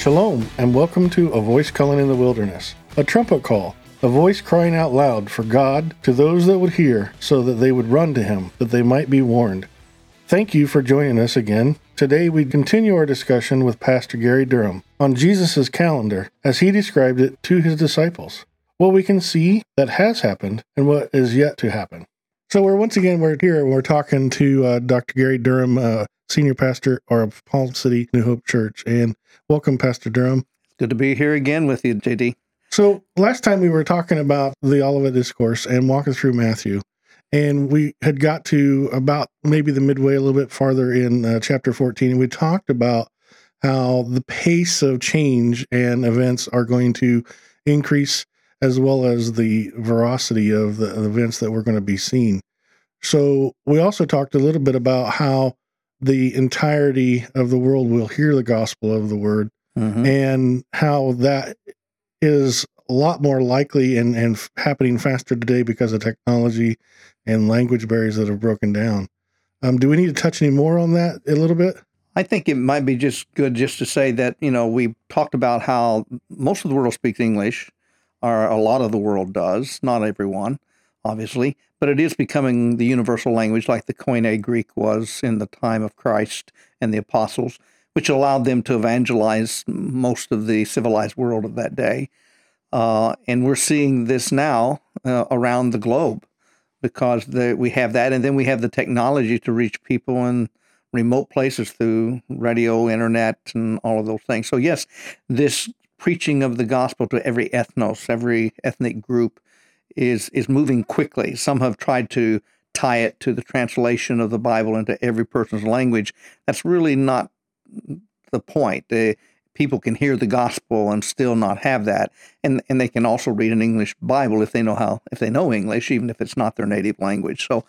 Shalom, and welcome to A Voice Calling in the Wilderness, a trumpet call, a voice crying out loud for God to those that would hear, so that they would run to Him, that they might be warned. Thank you for joining us again. Today we continue our discussion with Pastor Gary Durham on Jesus' calendar as he described it to his disciples. What we can see that has happened and what is yet to happen. So we're once again we're here and we're talking to uh, Dr. Gary Durham, uh, senior pastor of Palm City New Hope Church, and welcome, Pastor Durham. Good to be here again with you, JD. So last time we were talking about the Olivet Discourse and walking through Matthew, and we had got to about maybe the midway, a little bit farther in uh, chapter 14, and we talked about how the pace of change and events are going to increase as well as the veracity of the events that we're going to be seeing. So, we also talked a little bit about how the entirety of the world will hear the gospel of the word mm-hmm. and how that is a lot more likely and, and happening faster today because of technology and language barriers that have broken down. Um, do we need to touch any more on that a little bit? I think it might be just good just to say that, you know, we talked about how most of the world speaks English or a lot of the world does, not everyone, obviously, but it is becoming the universal language like the Koine Greek was in the time of Christ and the apostles, which allowed them to evangelize most of the civilized world of that day. Uh, and we're seeing this now uh, around the globe because the, we have that, and then we have the technology to reach people in remote places through radio, internet, and all of those things. So, yes, this preaching of the gospel to every ethnos, every ethnic group, is is moving quickly. Some have tried to tie it to the translation of the Bible into every person's language. That's really not the point. People can hear the gospel and still not have that, and and they can also read an English Bible if they know how if they know English, even if it's not their native language. So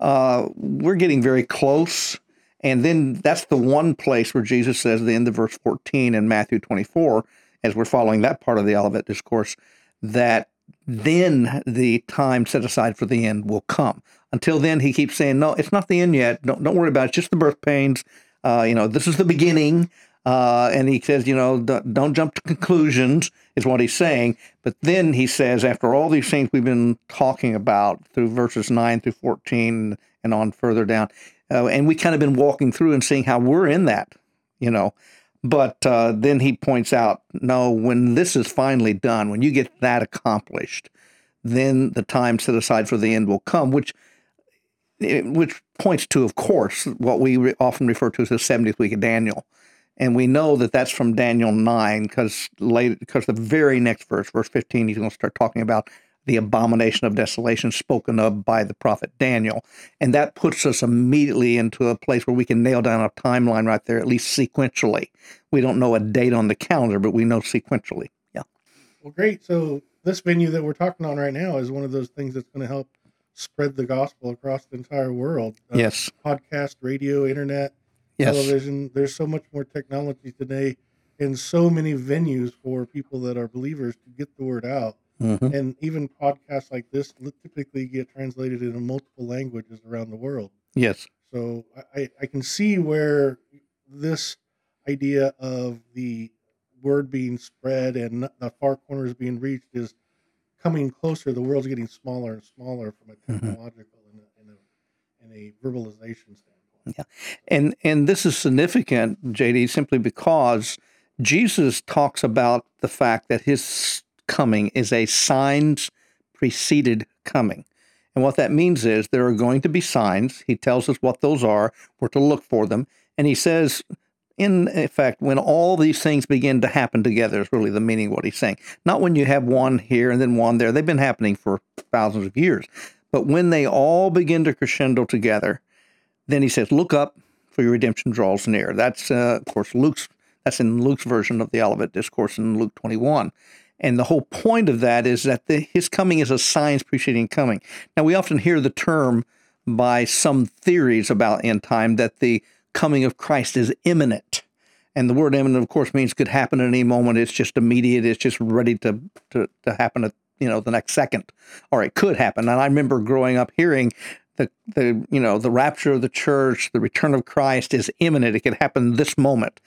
uh, we're getting very close. And then that's the one place where Jesus says, the end of verse 14 in Matthew 24, as we're following that part of the Olivet Discourse, that then the time set aside for the end will come. Until then, he keeps saying, no, it's not the end yet. Don't, don't worry about it. It's just the birth pains. Uh, you know, this is the beginning. Uh, and he says, you know, don't, jump to conclusions, is what he's saying. But then he says, after all these things we've been talking about through verses 9 through 14 and on further down, uh, and we kind of been walking through and seeing how we're in that, you know, but uh, then he points out, no, when this is finally done, when you get that accomplished, then the time set aside for the end will come, which which points to, of course, what we re- often refer to as the 70th week of Daniel. And we know that that's from Daniel 9 because because the very next verse, verse 15, he's going to start talking about the abomination of desolation spoken of by the prophet Daniel. And that puts us immediately into a place where we can nail down a timeline right there, at least sequentially. We don't know a date on the calendar, but we know sequentially. Yeah. Well, great. So, this venue that we're talking on right now is one of those things that's going to help spread the gospel across the entire world. Uh, yes. Podcast, radio, internet, yes. television. There's so much more technology today and so many venues for people that are believers to get the word out Mm-hmm. And even podcasts like this typically get translated into multiple languages around the world. Yes. So I, I can see where this idea of the word being spread and the far corners being reached is coming closer. The world's getting smaller and smaller from a mm-hmm. technological mm-hmm. and, a, and, a, and a verbalization standpoint. Yeah, and and this is significant, JD, simply because Jesus talks about the fact that his coming is a signs preceded coming. And what that means is there are going to be signs. He tells us what those are. We're to look for them. And he says, in effect, when all these things begin to happen together, is really the meaning of what he's saying. Not when you have one here and then one there. They've been happening for thousands of years. But when they all begin to crescendo together, then he says, look up for your redemption draws near. That's, uh, of course, Luke's. That's in Luke's version of the Olivet Discourse in Luke 21. And the whole point of that is that the, his coming is a signs preceding coming. Now, we often hear the term by some theories about end time that the coming of Christ is imminent. And the word imminent, of course, means could happen at any moment. It's just immediate. It's just ready to, to, to happen at you know the next second, or it could happen. And I remember growing up hearing the the you know the rapture of the church, the return of Christ is imminent. It could happen this moment.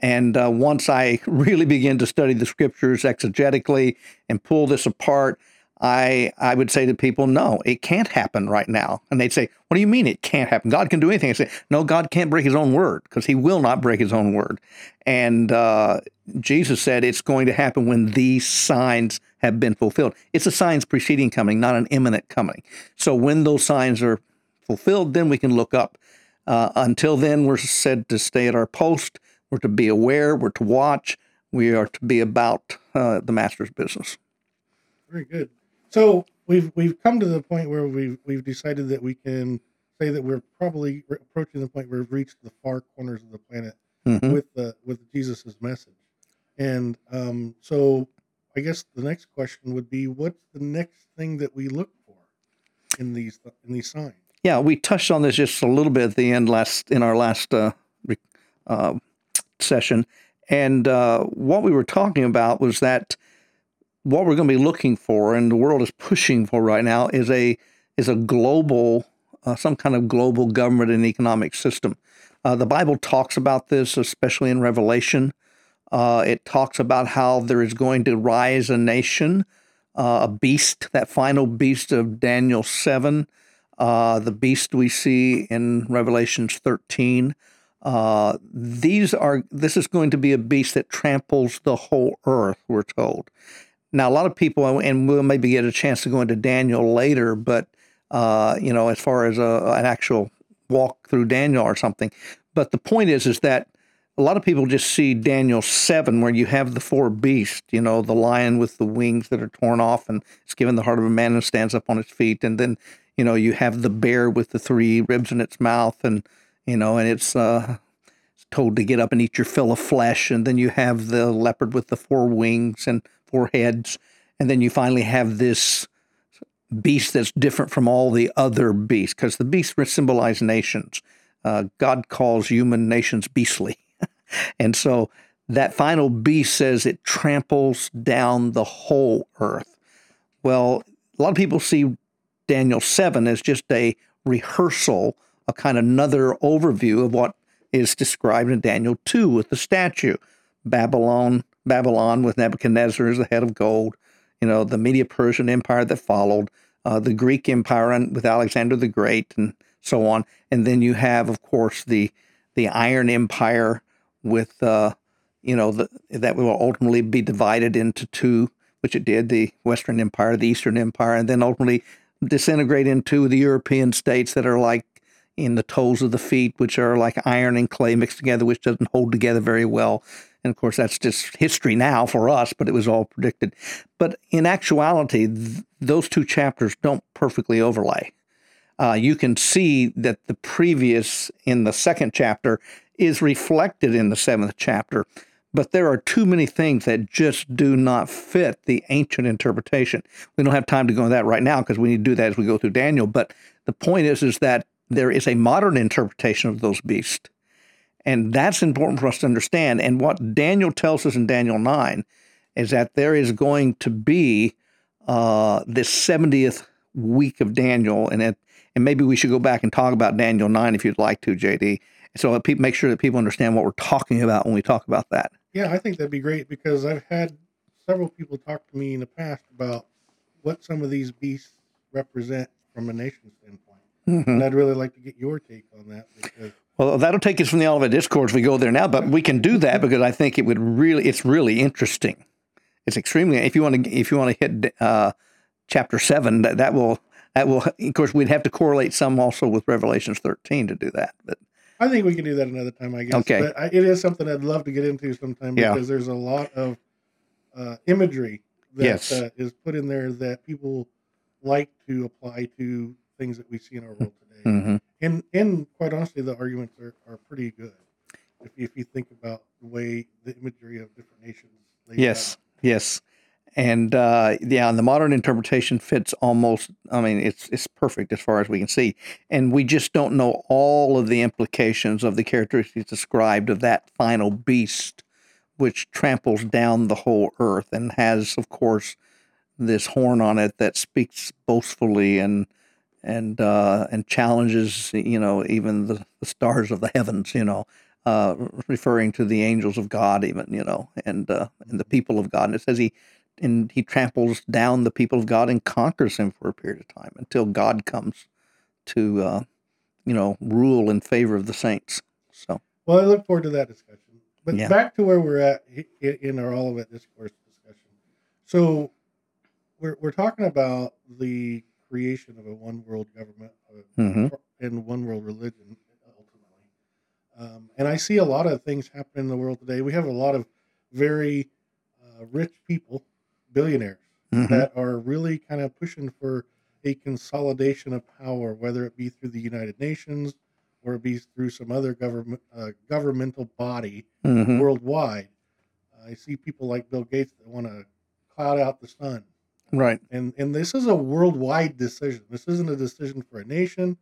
And uh, once I really begin to study the scriptures exegetically and pull this apart, I I would say to people, no, it can't happen right now. And they'd say, what do you mean it can't happen? God can do anything. I say, no, God can't break His own word because He will not break His own word. And uh, Jesus said it's going to happen when these signs have been fulfilled. It's a signs preceding coming, not an imminent coming. So when those signs are fulfilled, then we can look up. Uh, until then, we're said to stay at our post. We're to be aware. We're to watch. We are to be about uh, the master's business. Very good. So we've we've come to the point where we've we've decided that we can say that we're probably approaching the point where we've reached the far corners of the planet mm-hmm. with the with Jesus's message. And um, so I guess the next question would be, what's the next thing that we look for in these in these signs? Yeah, we touched on this just a little bit at the end last in our last uh, uh, session, and uh, what we were talking about was that what we're going to be looking for, and the world is pushing for right now, is a is a global, uh, some kind of global government and economic system. Uh, the Bible talks about this, especially in Revelation. Uh, it talks about how there is going to rise a nation, uh, a beast, that final beast of Daniel 7, uh, the beast we see in Revelations 13. Uh, these are this is going to be a beast that tramples the whole earth, we're told. Now, a lot of people, and we'll maybe get a chance to go into Daniel later, but uh, you know, as far as a, an actual walk through Daniel or something. But the point is, is that a lot of people just see Daniel 7, where you have the four beasts, you know, the lion with the wings that are torn off and it's given the heart of a man and stands up on its feet. And then, you know, you have the bear with the three ribs in its mouth and, you know, and it's, uh, told to get up and eat your fill of flesh. And then you have the leopard with the four wings and four heads. And then you finally have this beast that's different from all the other beasts because the beasts symbolize nations. Uh, God calls human nations beastly. and so that final beast says it tramples down the whole earth. Well, a lot of people see Daniel 7 as just a rehearsal, a kind of another overview of what is described in Daniel 2 with the statue. Babylon, Babylon with Nebuchadnezzar as the head of gold, you know, the Media Persian Empire that followed, uh, the Greek Empire with Alexander the Great, and so on. And then you have, of course, the the Iron Empire with uh, you know the, that will ultimately be divided into two, which it did: the Western Empire, the Eastern Empire, and then ultimately disintegrate into the European states that are like in the toes of the feet, which are like iron and clay mixed together, which doesn't hold together very well. And of course, that's just history now for us, but it was all predicted. But in actuality, th- those two chapters don't perfectly overlay. Uh, you can see that the previous in the second chapter is reflected in the seventh chapter, but there are too many things that just do not fit the ancient interpretation. We don't have time to go into that right now because we need to do that as we go through Daniel. But the point is, is that there is a modern interpretation of those beasts and that's important for us to understand. And what Daniel tells us in Daniel 9 is that there is going to be uh, this 70th week of Daniel. And, it, and maybe we should go back and talk about Daniel 9 if you'd like to, JD. So make sure that people understand what we're talking about when we talk about that. Yeah, I think that'd be great because I've had several people talk to me in the past about what some of these beasts represent from a nation standpoint. And I'd really like to get your take on that because well, that'll take us from the Olivet Discourse. We go there now, but we can do that because I think it would really, it's really interesting. It's extremely. If you want to, if you want to hit uh, chapter seven, that, that will, that will. Of course, we'd have to correlate some also with Revelations thirteen to do that. But I think we can do that another time. I guess. Okay. But I, it is something I'd love to get into sometime because yeah. there's a lot of uh, imagery that yes. uh, is put in there that people like to apply to things that we see in our world today. Mm-hmm. And and quite honestly, the arguments are, are pretty good if you, if you think about the way the imagery of different nations. Yes, out. yes, and uh, yeah, and the modern interpretation fits almost. I mean, it's it's perfect as far as we can see, and we just don't know all of the implications of the characteristics described of that final beast, which tramples down the whole earth and has, of course, this horn on it that speaks boastfully and and uh, and challenges you know even the, the, stars of the heavens you know uh, referring to the angels of God, even you know, and uh, and the people of God. And it says he and he tramples down the people of God and conquers them for a period of time until God comes to uh, you know rule in favor of the saints. So Well, I look forward to that discussion. But Yeah. back to where we're at in our Olivet discourse discussion. So we're we're talking about the creation of a one world government uh, mhm. and one world religion ultimately. Um, and I see a lot of things happening in the world today. We have a lot of very uh, rich people, billionaires, Mhm. that are really kind of pushing for a consolidation of power, whether it be through the United Nations or it be through some other government uh, governmental body Mhm. worldwide. I see people like Bill Gates that want to cloud out the sun right, and and this is a worldwide decision. This isn't a decision for a nation.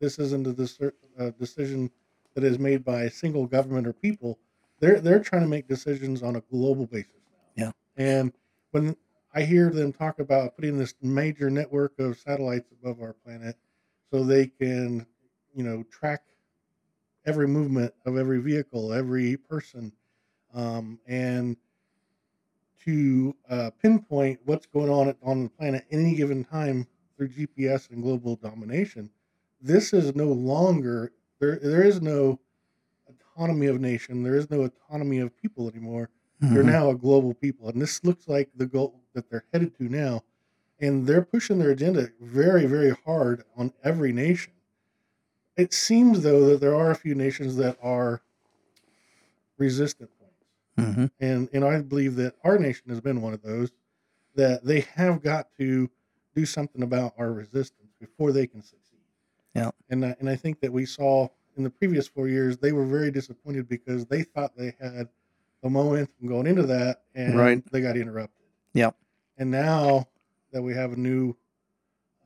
This isn't a, a decision that is made by a single government or people. They're they're trying to make decisions on a global basis now. Yeah. And when I hear them talk about putting this major network of satellites above our planet, so they can, you know, track every movement of every vehicle, every person, um, and to uh, pinpoint what's going on at- on the planet at any given time through GPS and global domination. This is no longer there. There is no autonomy of nation. There is no autonomy of people anymore. They're Mhm. now a global people, and this looks like the goal that they're headed to now. And they're pushing their agenda very, very hard on every nation. It seems though that there are a few nations that are resistant Mhm. and and I believe that our nation has been one of those that they have got to do something about our resistance before they can succeed. Yeah. and I, and I think that we saw in the previous four years they were very disappointed because they thought they had the momentum going into that, and Right. they got interrupted. Yeah. and now that we have a new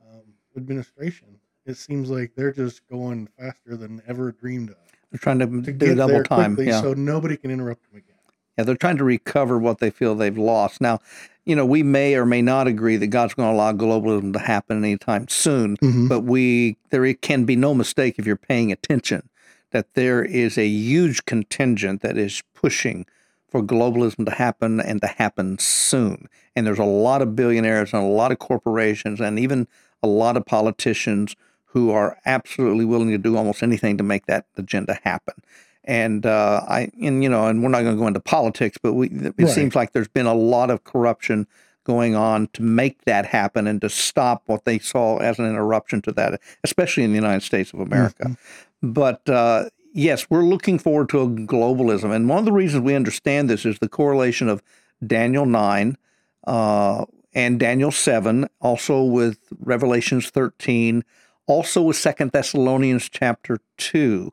um, administration, it seems like they're just going faster than ever dreamed of They're trying to, to do double time. quickly, Yeah. so nobody can interrupt them again. Yeah, they're trying to recover what they feel they've lost. Now, you know, we may or may not agree that God's going to allow globalism to happen anytime soon, Mm-hmm. but we there can be no mistake if you're paying attention that there is a huge contingent that is pushing for globalism to happen and to happen soon. And there's a lot of billionaires and a lot of corporations and even a lot of politicians who are absolutely willing to do almost anything to make that agenda happen. And uh, I, and you know, and we're not going to go into politics, but we, it Right. seems like there's been a lot of corruption going on to make that happen and to stop what they saw as an interruption to that, especially in the United States of America. Mm-hmm. But uh, yes, we're looking forward to a globalism, and one of the reasons we understand this is the correlation of Daniel nine uh, and Daniel seven, also with Revelations thirteen, also with Second Thessalonians chapter two.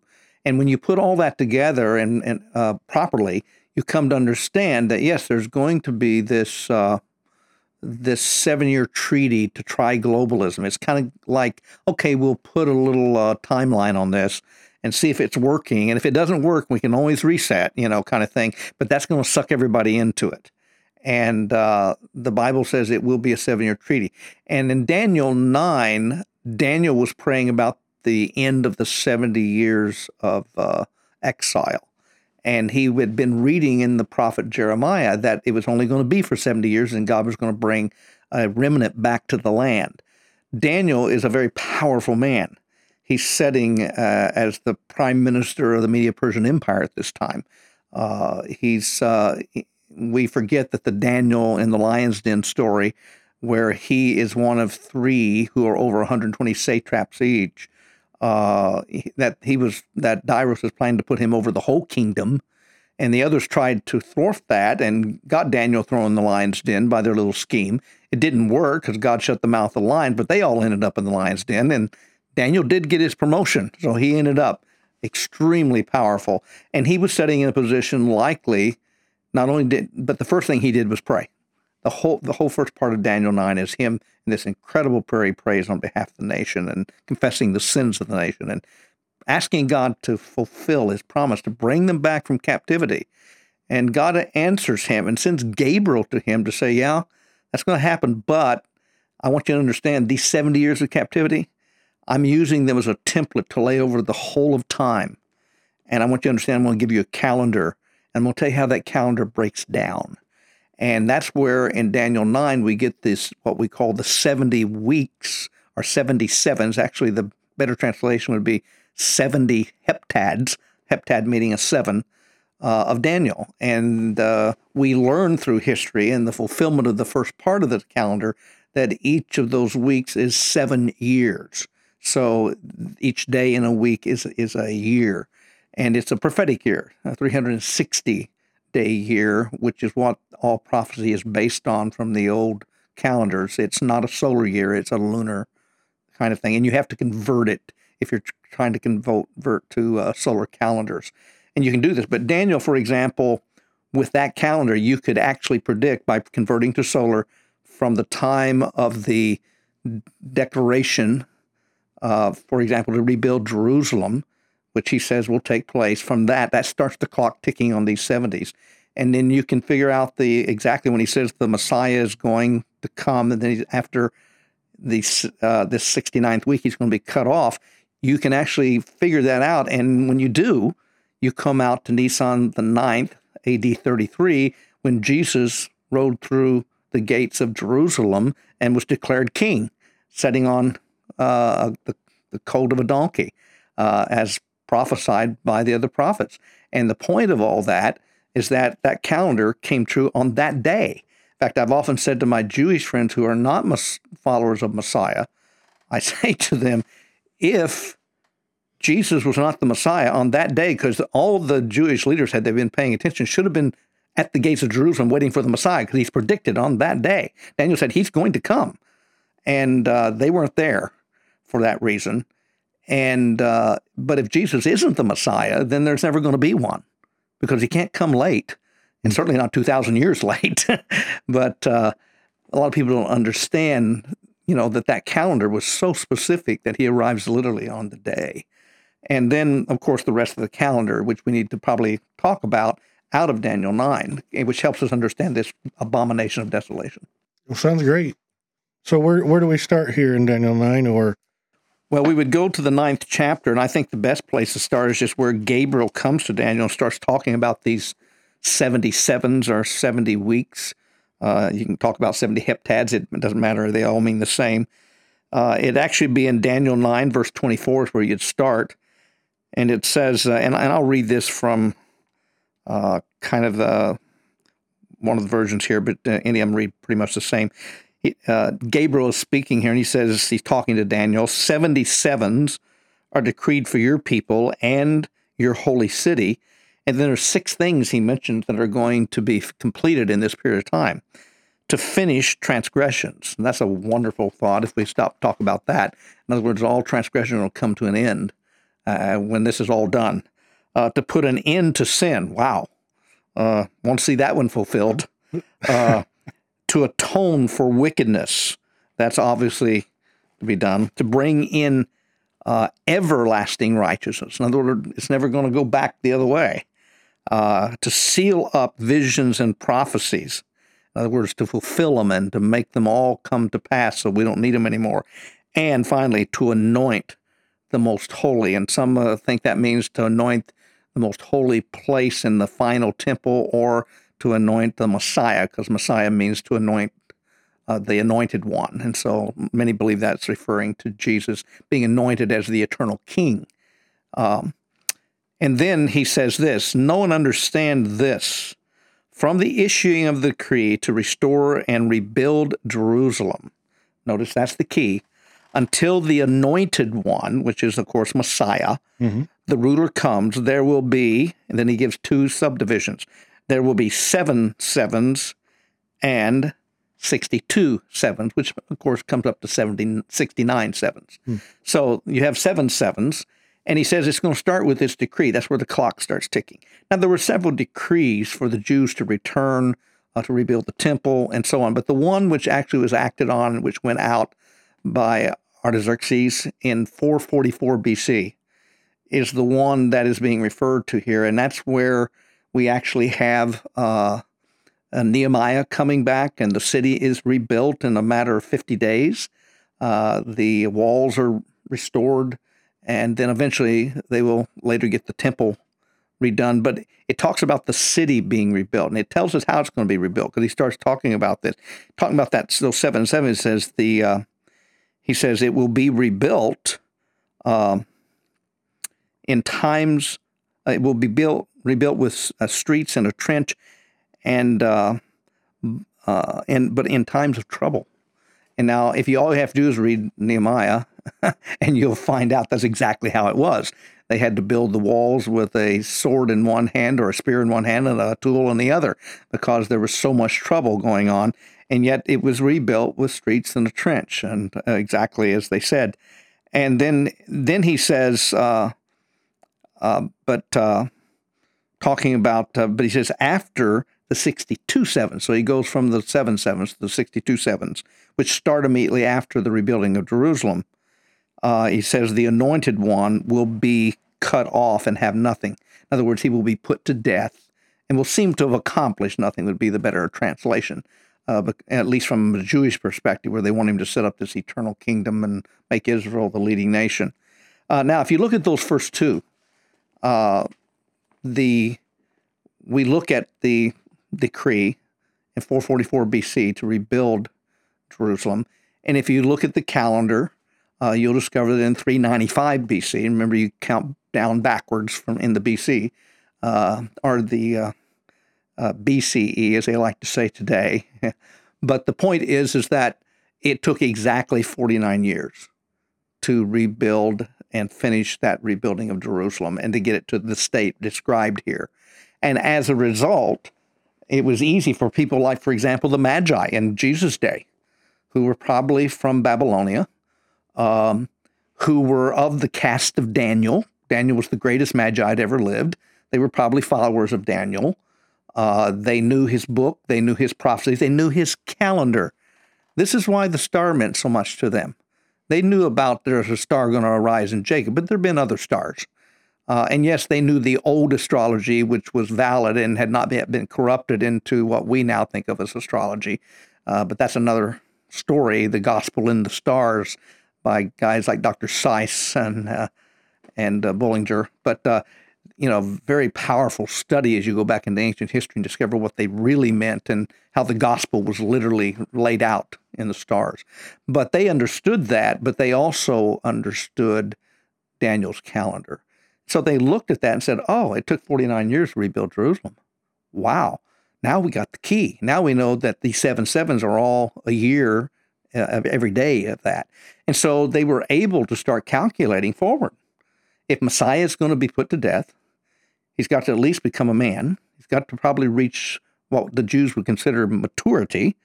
And when you put all that together and, and uh, properly, you come to understand that yes, there's going to be this uh, this seven year treaty to try globalism. It's kind of like okay, we'll put a little uh, timeline on this and see if it's working. And if it doesn't work, we can always reset, you know, kind of thing. But that's going to suck everybody into it. And uh, the Bible says it will be a seven year treaty. And in Daniel 9, Daniel was praying about the end of the 70 years of uh, exile. And he had been reading in the prophet Jeremiah that it was only going to be for 70 years and God was going to bring a remnant back to the land. Daniel is a very powerful man. He's sitting uh, as the prime minister of the Media Persian Empire at this time. Uh, he's uh, we forget that the Daniel in the lion's den story, where he is one of three who are over 120 satraps each. Uh, that he was that Darius was planning to put him over the whole kingdom, and the others tried to thwart that and got Daniel thrown in the lion's den by their little scheme. It didn't work because God shut the mouth of the lion, but they all ended up in the lion's den, and Daniel did get his promotion, so he ended up extremely powerful, and he was sitting in a position likely not only did but the first thing he did was pray. The whole the whole first part of Daniel nine is him in this incredible prayer he prays on behalf of the nation and confessing the sins of the nation and asking God to fulfill his promise to bring them back from captivity. And God answers him and sends Gabriel to him to say, Yeah, that's going to happen, but I want you to understand these 70 years of captivity, I'm using them as a template to lay over the whole of time. And I want you to understand, I'm going to give you a calendar, and to tell you how that calendar breaks down. And that's where in Daniel 9 we get this, what we call the 70 weeks or 77s. Actually, the better translation would be 70 heptads, heptad meaning a seven, uh, of Daniel. And uh, we learn through history and the fulfillment of the first part of the calendar that each of those weeks is seven years. So each day in a week is, is a year. And it's a prophetic year, 360 day year, which is what all prophecy is based on from the old calendars. It's not a solar year, it's a lunar kind of thing. And you have to convert it if you're trying to convert to uh, solar calendars. And you can do this. But Daniel, for example, with that calendar, you could actually predict by converting to solar from the time of the declaration, uh, for example, to rebuild Jerusalem, which he says will take place. From that, that starts the clock ticking on these 70s. And then you can figure out the exactly when he says the Messiah is going to come, and then after the, uh, this 69th week, he's going to be cut off you can actually figure that out. And when you do, you come out to Nisan the 9th, AD 33, when Jesus rode through the gates of Jerusalem and was declared king, sitting on uh, the, the colt of a donkey, uh, as prophesied by the other prophets. And the point of all that is that that calendar came true on that day. In fact, I've often said to my Jewish friends who are not followers of Messiah, I say to them, if Jesus was not the Messiah on that day, because all the Jewish leaders, had they been paying attention, should have been at the gates of Jerusalem waiting for the Messiah, because he's predicted on that day. Daniel said he's going to come. And uh, they weren't there for that reason. And uh, but if Jesus isn't the Messiah, then there's never going to be one, because he can't come late, and certainly not two thousand years late. but uh, a lot of people don't understand you know, that that calendar was so specific that he arrives literally on the day. And then, of course, the rest of the calendar, which we need to probably talk about out of Daniel 9, eh, which helps us understand this abomination of desolation. Well, sounds great. So, where, where do we start here in Daniel 9 or? Well, we would go to the ninth chapter, and I think the best place to start is just where Gabriel comes to Daniel and starts talking about these 77s or 70 weeks. Uh, you can talk about 70 heptads, it doesn't matter, they all mean the same. Uh, it'd actually be in Daniel 9, verse 24, is where you'd start. And it says, uh, and, and, I'll read this from uh, kind of the one of the versions here, but uh, any of them read pretty much the same. Uh, Gabriel is speaking here, and he says, he's talking to Daniel 77s are decreed for your people and your holy city and then there's six things he mentions that are going to be completed in this period of time to finish transgressions. And that's a wonderful thought if we stop talk about that. In other words, all transgression will come to an end uh, when this is all done. Uh, to put an end to sin. Wow. Uh, want to see that one fulfilled. Uh, to atone for wickedness. That's obviously to be done. To bring in uh, everlasting righteousness. In other words, it's never going to go back the other way uh, to seal up visions and prophecies. In other words, to fulfill them and to make them all come to pass so we don't need them anymore. And finally, to anoint the most holy. And some uh, think that means to anoint the most holy place in the final temple or to anoint the Messiah, because Messiah means to anoint uh, the anointed one. And so many believe that's referring to Jesus being anointed as the eternal king. Um, and then he says this No one understand this from the issuing of the decree to restore and rebuild Jerusalem. Notice that's the key. Until the anointed one, which is, of course, Messiah, mm-hmm. the ruler comes, there will be, and then he gives two subdivisions. There will be seven sevens and 62 sevens, which of course comes up to 70, 69 sevens. Mm. So you have seven sevens, and he says it's going to start with this decree. That's where the clock starts ticking. Now, there were several decrees for the Jews to return, uh, to rebuild the temple, and so on. But the one which actually was acted on, which went out by Artaxerxes in 444 BC, is the one that is being referred to here. And that's where we actually have uh, Nehemiah coming back, and the city is rebuilt in a matter of 50 days. Uh, the walls are restored and then eventually they will later get the temple redone, but it talks about the city being rebuilt, and it tells us how it's going to be rebuilt because he starts talking about this, talking about that. So seven seven says the uh, he says it will be rebuilt um, in times. Uh, it will be built rebuilt with uh, streets and a trench, and uh, uh, and but in times of trouble. And now, if you all you have to do is read Nehemiah, and you'll find out that's exactly how it was. They had to build the walls with a sword in one hand or a spear in one hand and a tool in the other because there was so much trouble going on. And yet it was rebuilt with streets and a trench, and uh, exactly as they said. And then, then he says, uh, uh, but uh, talking about, uh, but he says after the 62 sevens. So he goes from the seven sevens to the 62 sevens, which start immediately after the rebuilding of Jerusalem uh, he says the anointed one will be cut off and have nothing. In other words, he will be put to death and will seem to have accomplished nothing, would be the better translation, uh, but at least from a Jewish perspective, where they want him to set up this eternal kingdom and make Israel the leading nation. Uh, now, if you look at those first two, uh, the we look at the decree in 444 BC to rebuild Jerusalem, and if you look at the calendar, uh, you'll discover that in 395 BC, remember you count down backwards from in the BC, uh, or the uh, uh BCE, as they like to say today. but the point is, is that it took exactly 49 years to rebuild and finish that rebuilding of Jerusalem and to get it to the state described here. And as a result, it was easy for people like, for example, the Magi in Jesus' day, who were probably from Babylonia um, who were of the caste of Daniel. Daniel was the greatest magi that ever lived. They were probably followers of Daniel. Uh, they knew his book, they knew his prophecies, they knew his calendar. This is why the star meant so much to them. They knew about there's a star going to arise in Jacob, but there have been other stars. Uh, and yes, they knew the old astrology, which was valid and had not yet been corrupted into what we now think of as astrology. Uh, but that's another story. The gospel in the stars by guys like Dr. Seiss and uh, and uh, Bullinger. But uh, you know, very powerful study as you go back into ancient history and discover what they really meant and how the gospel was literally laid out in the stars. But they understood that, but they also understood Daniel's calendar. So they looked at that and said, "Oh, it took 49 years to rebuild Jerusalem. Wow." Now we got the key. Now we know that the seven sevens are all a year uh, every day of that. And so they were able to start calculating forward. If Messiah is going to be put to death, he's got to at least become a man. He's got to probably reach what the Jews would consider maturity.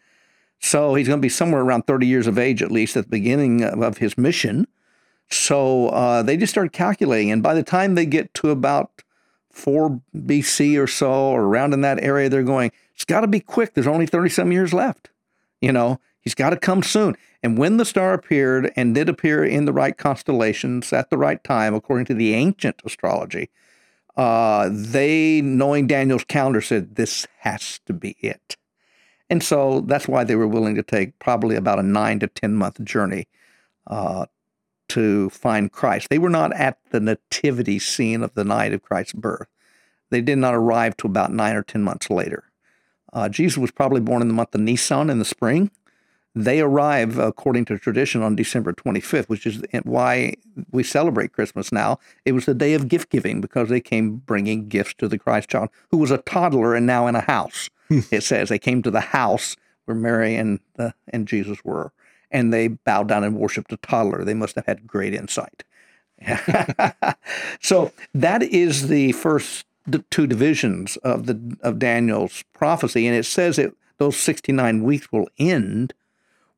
So he's going to be somewhere around 30 years of age, at least at the beginning of his mission. So uh, they just started calculating. And by the time they get to about 4 BC or so, or around in that area, they're going, it's got to be quick. There's only 30 some years left. You know, He's got to come soon. And when the star appeared and did appear in the right constellations at the right time, according to the ancient astrology, uh, they, knowing Daniel's calendar, said, This has to be it. And so that's why they were willing to take probably about a nine to 10 month journey uh, to find Christ. They were not at the nativity scene of the night of Christ's birth. They did not arrive till about nine or 10 months later. Uh, Jesus was probably born in the month of Nisan in the spring. They arrive, according to tradition, on December 25th, which is why we celebrate Christmas now. It was the day of gift giving because they came bringing gifts to the Christ child, who was a toddler and now in a house. Hmm. it says they came to the house where Mary and, uh, and Jesus were, and they bowed down and worshiped a toddler. They must have had great insight. so that is the first two divisions of the of Daniel's prophecy, and it says that those 69 weeks will end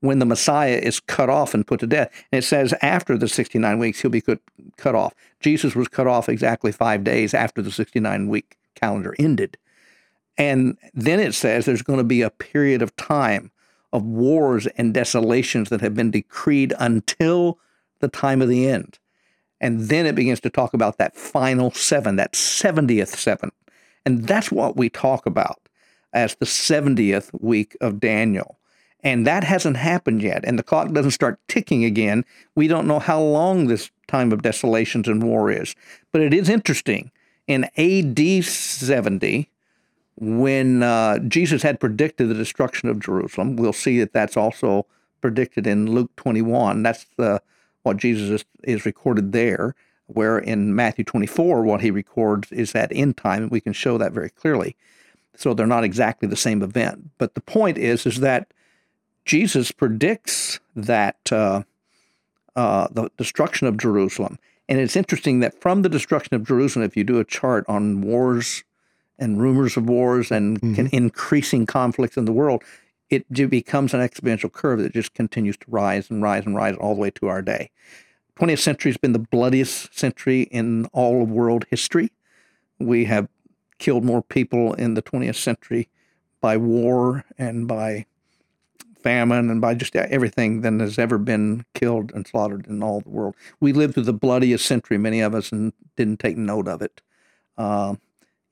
when the Messiah is cut off and put to death. And it says after the 69 weeks, he'll be cut, cut off. Jesus was cut off exactly five days after the 69 week calendar ended. And then it says there's going to be a period of time of wars and desolations that have been decreed until the time of the end. And then it begins to talk about that final seven, that 70th seven. And that's what we talk about as the 70th week of Daniel. And that hasn't happened yet. And the clock doesn't start ticking again. We don't know how long this time of desolations and war is. But it is interesting. In AD 70, when uh, Jesus had predicted the destruction of Jerusalem, we'll see that that's also predicted in Luke 21. That's the, what Jesus is, is recorded there, where in Matthew 24, what he records is that end time, and we can show that very clearly. So they're not exactly the same event. But the point is, is that Jesus predicts that uh, uh, the destruction of Jerusalem. And it's interesting that from the destruction of Jerusalem, if you do a chart on wars and rumors of wars and mm-hmm. increasing conflicts in the world, it becomes an exponential curve that just continues to rise and rise and rise all the way to our day. 20th century has been the bloodiest century in all of world history. We have killed more people in the 20th century by war and by famine and by just everything than has ever been killed and slaughtered in all the world. We lived through the bloodiest century, many of us, and didn't take note of it. Uh,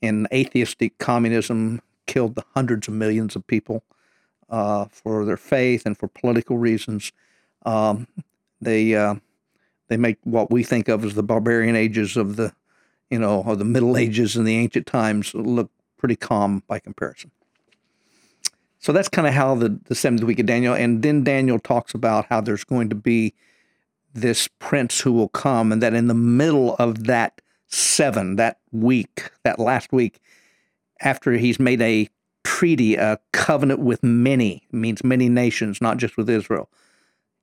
and atheistic communism killed the hundreds of millions of people uh, for their faith and for political reasons. Um, they uh, they make what we think of as the barbarian ages of the you know of the Middle Ages and the ancient times look pretty calm by comparison. So that's kind of how the, the seventh week of Daniel, and then Daniel talks about how there's going to be this prince who will come, and that in the middle of that seven, that week, that last week, after he's made a treaty, a covenant with many, means many nations, not just with Israel.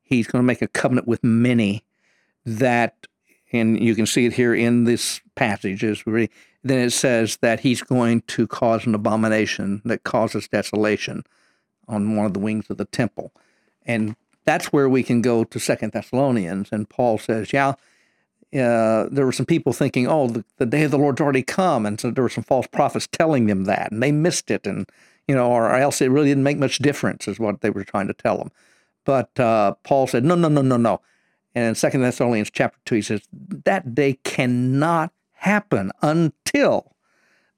He's going to make a covenant with many that, and you can see it here in this passage, is really then it says that he's going to cause an abomination that causes desolation on one of the wings of the temple. And that's where we can go to Second Thessalonians. And Paul says, yeah, uh, there were some people thinking, oh, the, the, day of the Lord's already come. And so there were some false prophets telling them that, and they missed it. And, you know, or else it really didn't make much difference, is what they were trying to tell them. But uh, Paul said, no, no, no, no, no. And in Second Thessalonians chapter 2, he says, that day cannot happen until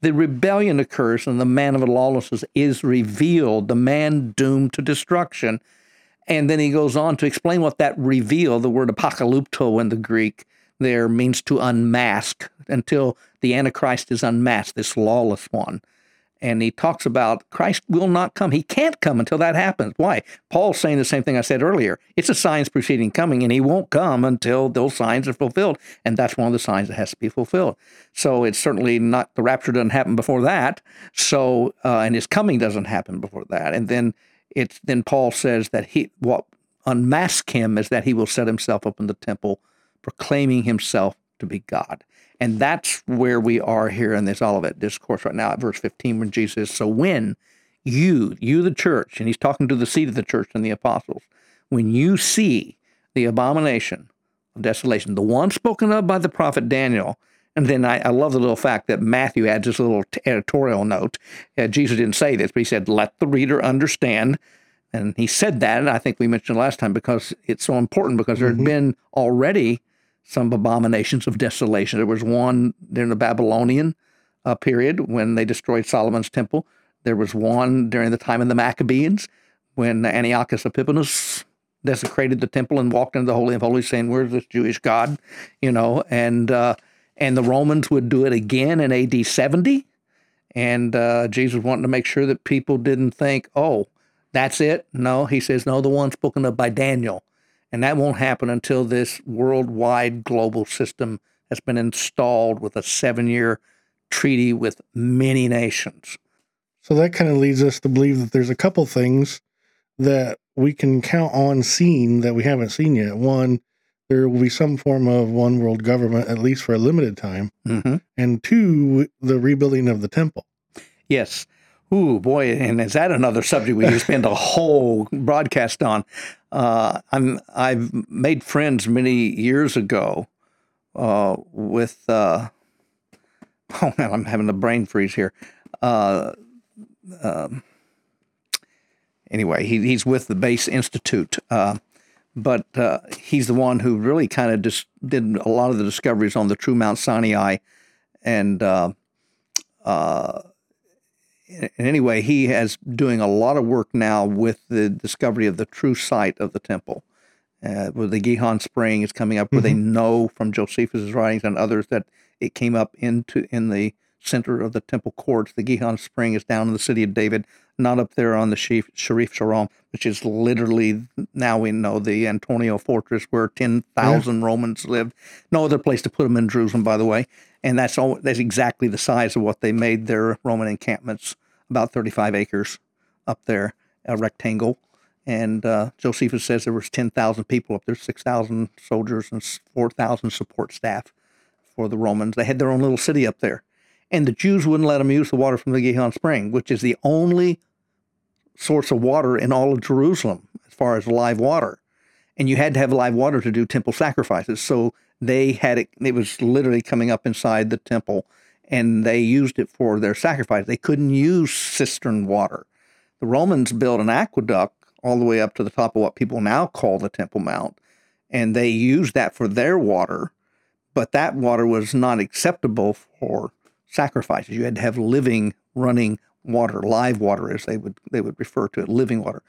the rebellion occurs and the man of lawlessness is revealed, the man doomed to destruction. And then he goes on to explain what that reveal, the word apocalypto in the Greek, there means to unmask until the Antichrist is unmasked, this lawless one and he talks about Christ will not come. He can't come until that happens. Why? Paul's saying the same thing I said earlier. It's a signs preceding coming, and he won't come until those signs are fulfilled. And that's one of the signs that has to be fulfilled. So it's certainly not the rapture doesn't happen before that. So uh, and his coming doesn't happen before that. And then it's then Paul says that he what unmask him is that he will set himself up in the temple, proclaiming himself to be God. And that's where we are here in this Olivet discourse right now at verse 15 when Jesus says, So when you, you the church, and he's talking to the seat of the church and the apostles, when you see the abomination of desolation, the one spoken of by the prophet Daniel, and then I, I love the little fact that Matthew adds this little editorial note. Uh, Jesus didn't say this, but he said, Let the reader understand. And he said that, and I think we mentioned last time because it's so important because there had mm-hmm. been already some abominations of desolation. There was one during the Babylonian uh, period when they destroyed Solomon's temple. There was one during the time of the Maccabees when Antiochus Epiphanes desecrated the temple and walked into the Holy of Holies saying, Where's this Jewish God? You know, and uh, and the Romans would do it again in AD 70. And uh, Jesus wanted to make sure that people didn't think, oh, that's it. No, he says, no, the one spoken of by Daniel and that won't happen until this worldwide global system has been installed with a seven year treaty with many nations. So that kind of leads us to believe that there's a couple things that we can count on seeing that we haven't seen yet. One, there will be some form of one world government, at least for a limited time. Mm-hmm. And two, the rebuilding of the temple. Yes. Ooh, boy, and is that another subject we could spend a whole broadcast on? Uh, I'm I've made friends many years ago uh, with. Uh, oh man, I'm having a brain freeze here. Uh, um, anyway, he, he's with the Base Institute, uh, but uh, he's the one who really kind of just did a lot of the discoveries on the true Mount Sinai, and anyway, he has doing a lot of work now with the discovery of the true site of the temple. uh, where the Gihon Spring is coming up, where they know from Josephus' writings and others that it came up into in the center of the temple courts. The Gihon Spring is down in the city of David, not up there on the Sharif, Sharif Sharon, which is literally now we know the Antonia Fortress where ten thousand Romans lived. No other place to put them in Jerusalem, by the way, and that's all. That's exactly the size of what they made their Roman encampments, about thirty-five acres up there, a rectangle. And uh, Josephus says there was ten thousand people up there, six thousand soldiers and four thousand support staff for the Romans. They had their own little city up there and the Jews wouldn't let them use the water from the Gihon Spring, which is the only source of water in all of Jerusalem as far as live water. And you had to have live water to do temple sacrifices. So they had it, it was literally coming up inside the temple and they used it for their sacrifice. They couldn't use cistern water. The Romans built an aqueduct all the way up to the top of what people now call the Temple Mount, and they used that for their water, but that water was not acceptable for sacrifices. You had to have living, running water, live water, as they would they would refer to it, living water,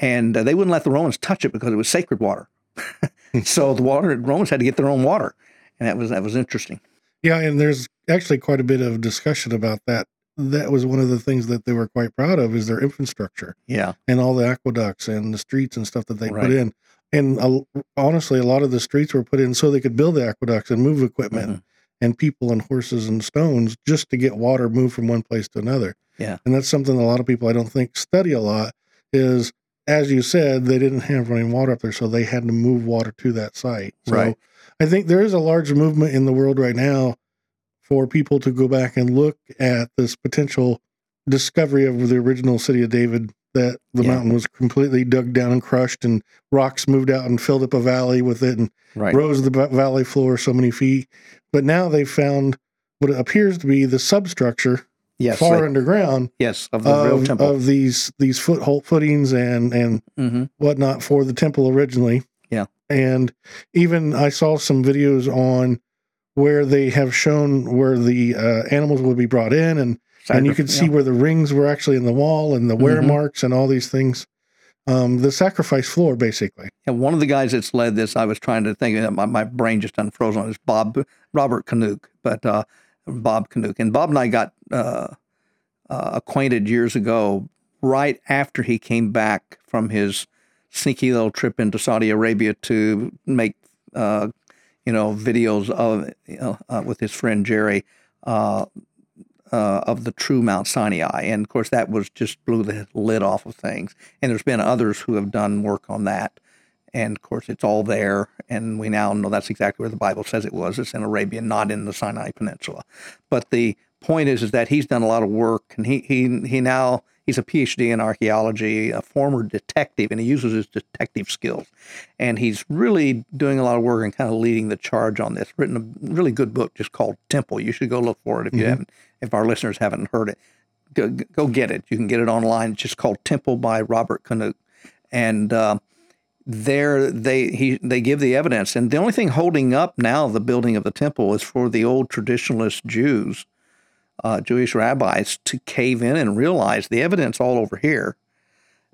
and uh, they wouldn't let the Romans touch it because it was sacred water. so the water Romans had to get their own water, and that was that was interesting. Yeah, and there's actually quite a bit of discussion about that. That was one of the things that they were quite proud of is their infrastructure Yeah, and all the aqueducts and the streets and stuff that they Right. put in. And uh, honestly, a lot of the streets were put in so they could build the aqueducts and move equipment Mhm. and people and horses and stones just to get water moved from one place to another. Yeah. And that's something a lot of people I don't think study a lot is as you said, they didn't have running water up there, so they had to move water to that site. So Right. I think there is a large movement in the world right now for people to go back and look at this potential discovery of the original city of David that the Yeah. mountain was completely dug down and crushed and rocks moved out and filled up a valley with it and right. rose the valley floor so many feet. But now they've found what appears to be the substructure yes, far underground yes, of the real temple. of these these foothold footings and and hmm whatnot for the temple originally. Yeah. And even I saw some videos on where they have shown where the uh, animals would be brought in and and you could see where the rings were actually in the wall and the wear Mhm. marks and all these things. Um, the sacrifice floor, basically. And one of the guys that's led this, I was trying to think, and my, my brain just unfrozen on is Bob Robert Cornuke, but uh, Bob Cornuke, and Bob and I got uh, uh, acquainted years ago, right after he came back from his sneaky little trip into Saudi Arabia to make, uh, you know, videos of you know, uh, with his friend Jerry. Uh, uh, of the true Mount Sinai, and of course that was just blew the lid off of things. And there's been others who have done work on that, and of course it's all there. And we now know that's exactly where the Bible says it was. It's in Arabia, not in the Sinai Peninsula. But the point is, is that he's done a lot of work, and he he he now he's a PhD in archaeology, a former detective, and he uses his detective skills, and he's really doing a lot of work and kind of leading the charge on this. Written a really good book just called Temple. You should go look for it if you Mhm. haven't, if our listeners haven't heard it. Go, go get it. You can get it online. It's just called Temple by Robert Cornuke, and uh, there they he they give the evidence, and the only thing holding up now the building of the temple is for the old traditionalist Jews, uh, Jewish rabbis, to cave in and realize the evidence all over here,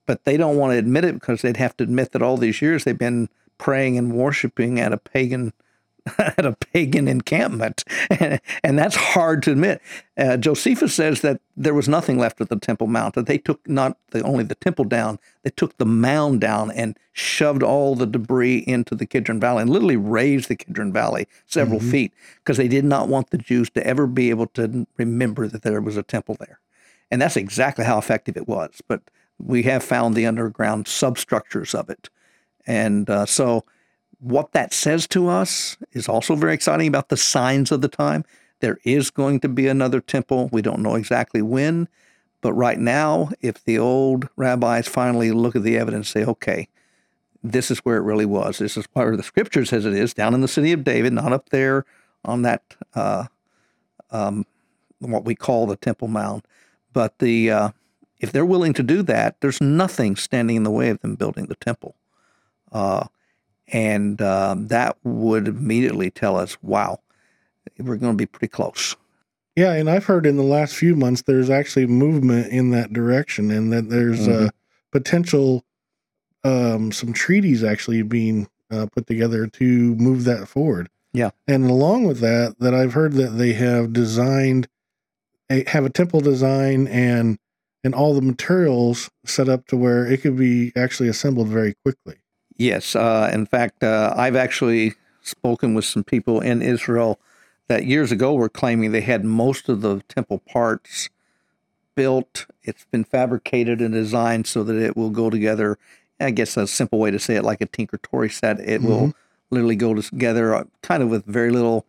but they don't want to admit it because they'd have to admit that all these years they've been praying and worshiping at a pagan at a pagan encampment, and, and that's hard to admit. Uh, Josephus says that there was nothing left of the Temple Mount. That they took not the, only the temple down, they took the mound down and shoved all the debris into the Kidron Valley and literally raised the Kidron Valley several Mhm. feet because they did not want the Jews to ever be able to remember that there was a temple there, and that's exactly how effective it was. But we have found the underground substructures of it, and uh, so what that says to us is also very exciting about the signs of the time. There is going to be another temple. We don't know exactly when, but right now, if the old rabbis finally look at the evidence and say, okay, this is where it really was. This is where the scripture says it is, down in the city of David, not up there on that, uh, um, what we call the Temple Mount. But the uh, if they're willing to do that, there's nothing standing in the way of them building the temple. Uh, and um, that would immediately tell us, wow, we're going to be pretty close. Yeah, and I've heard in the last few months there's actually movement in that direction, and that there's uh, potential um, some treaties actually being uh, put together to move that forward. Yeah. And along with that, that I've heard that they have designed a have a temple design and and all the materials set up to where it could be actually assembled very quickly. Yes. Uh, in fact, uh, I've actually spoken with some people in Israel that years ago were claiming they had most of the temple parts built. It's been fabricated and designed so that it will go together. I guess a simple way to say it, like a Tinker Toy set, it will literally go together uh, kind of with very little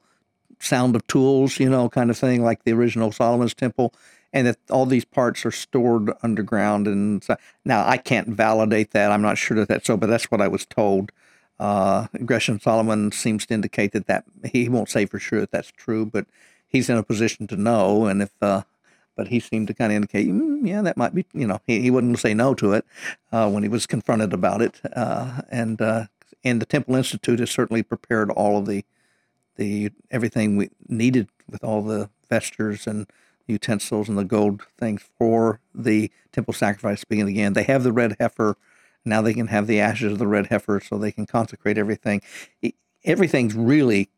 sound of tools, you know, kind of thing, like the original Solomon's Temple. And that all these parts are stored underground. And so, now I can't validate that. I'm not sure that that's so, but that's what I was told. Uh, Gershon Salomon seems to indicate that that he won't say for sure that that's true, but he's in a position to know. And if, uh, but he seemed to kind of indicate, mm, yeah, that might be, you know, he, he wouldn't say no to it uh, when he was confronted about it. Uh, and uh, and the Temple Institute has certainly prepared all of the the everything we needed with all the vestures and utensils and the gold things for the temple sacrifice to begin again. They have the red heifer. Now they can have the ashes of the red heifer so they can consecrate everything. Everything's really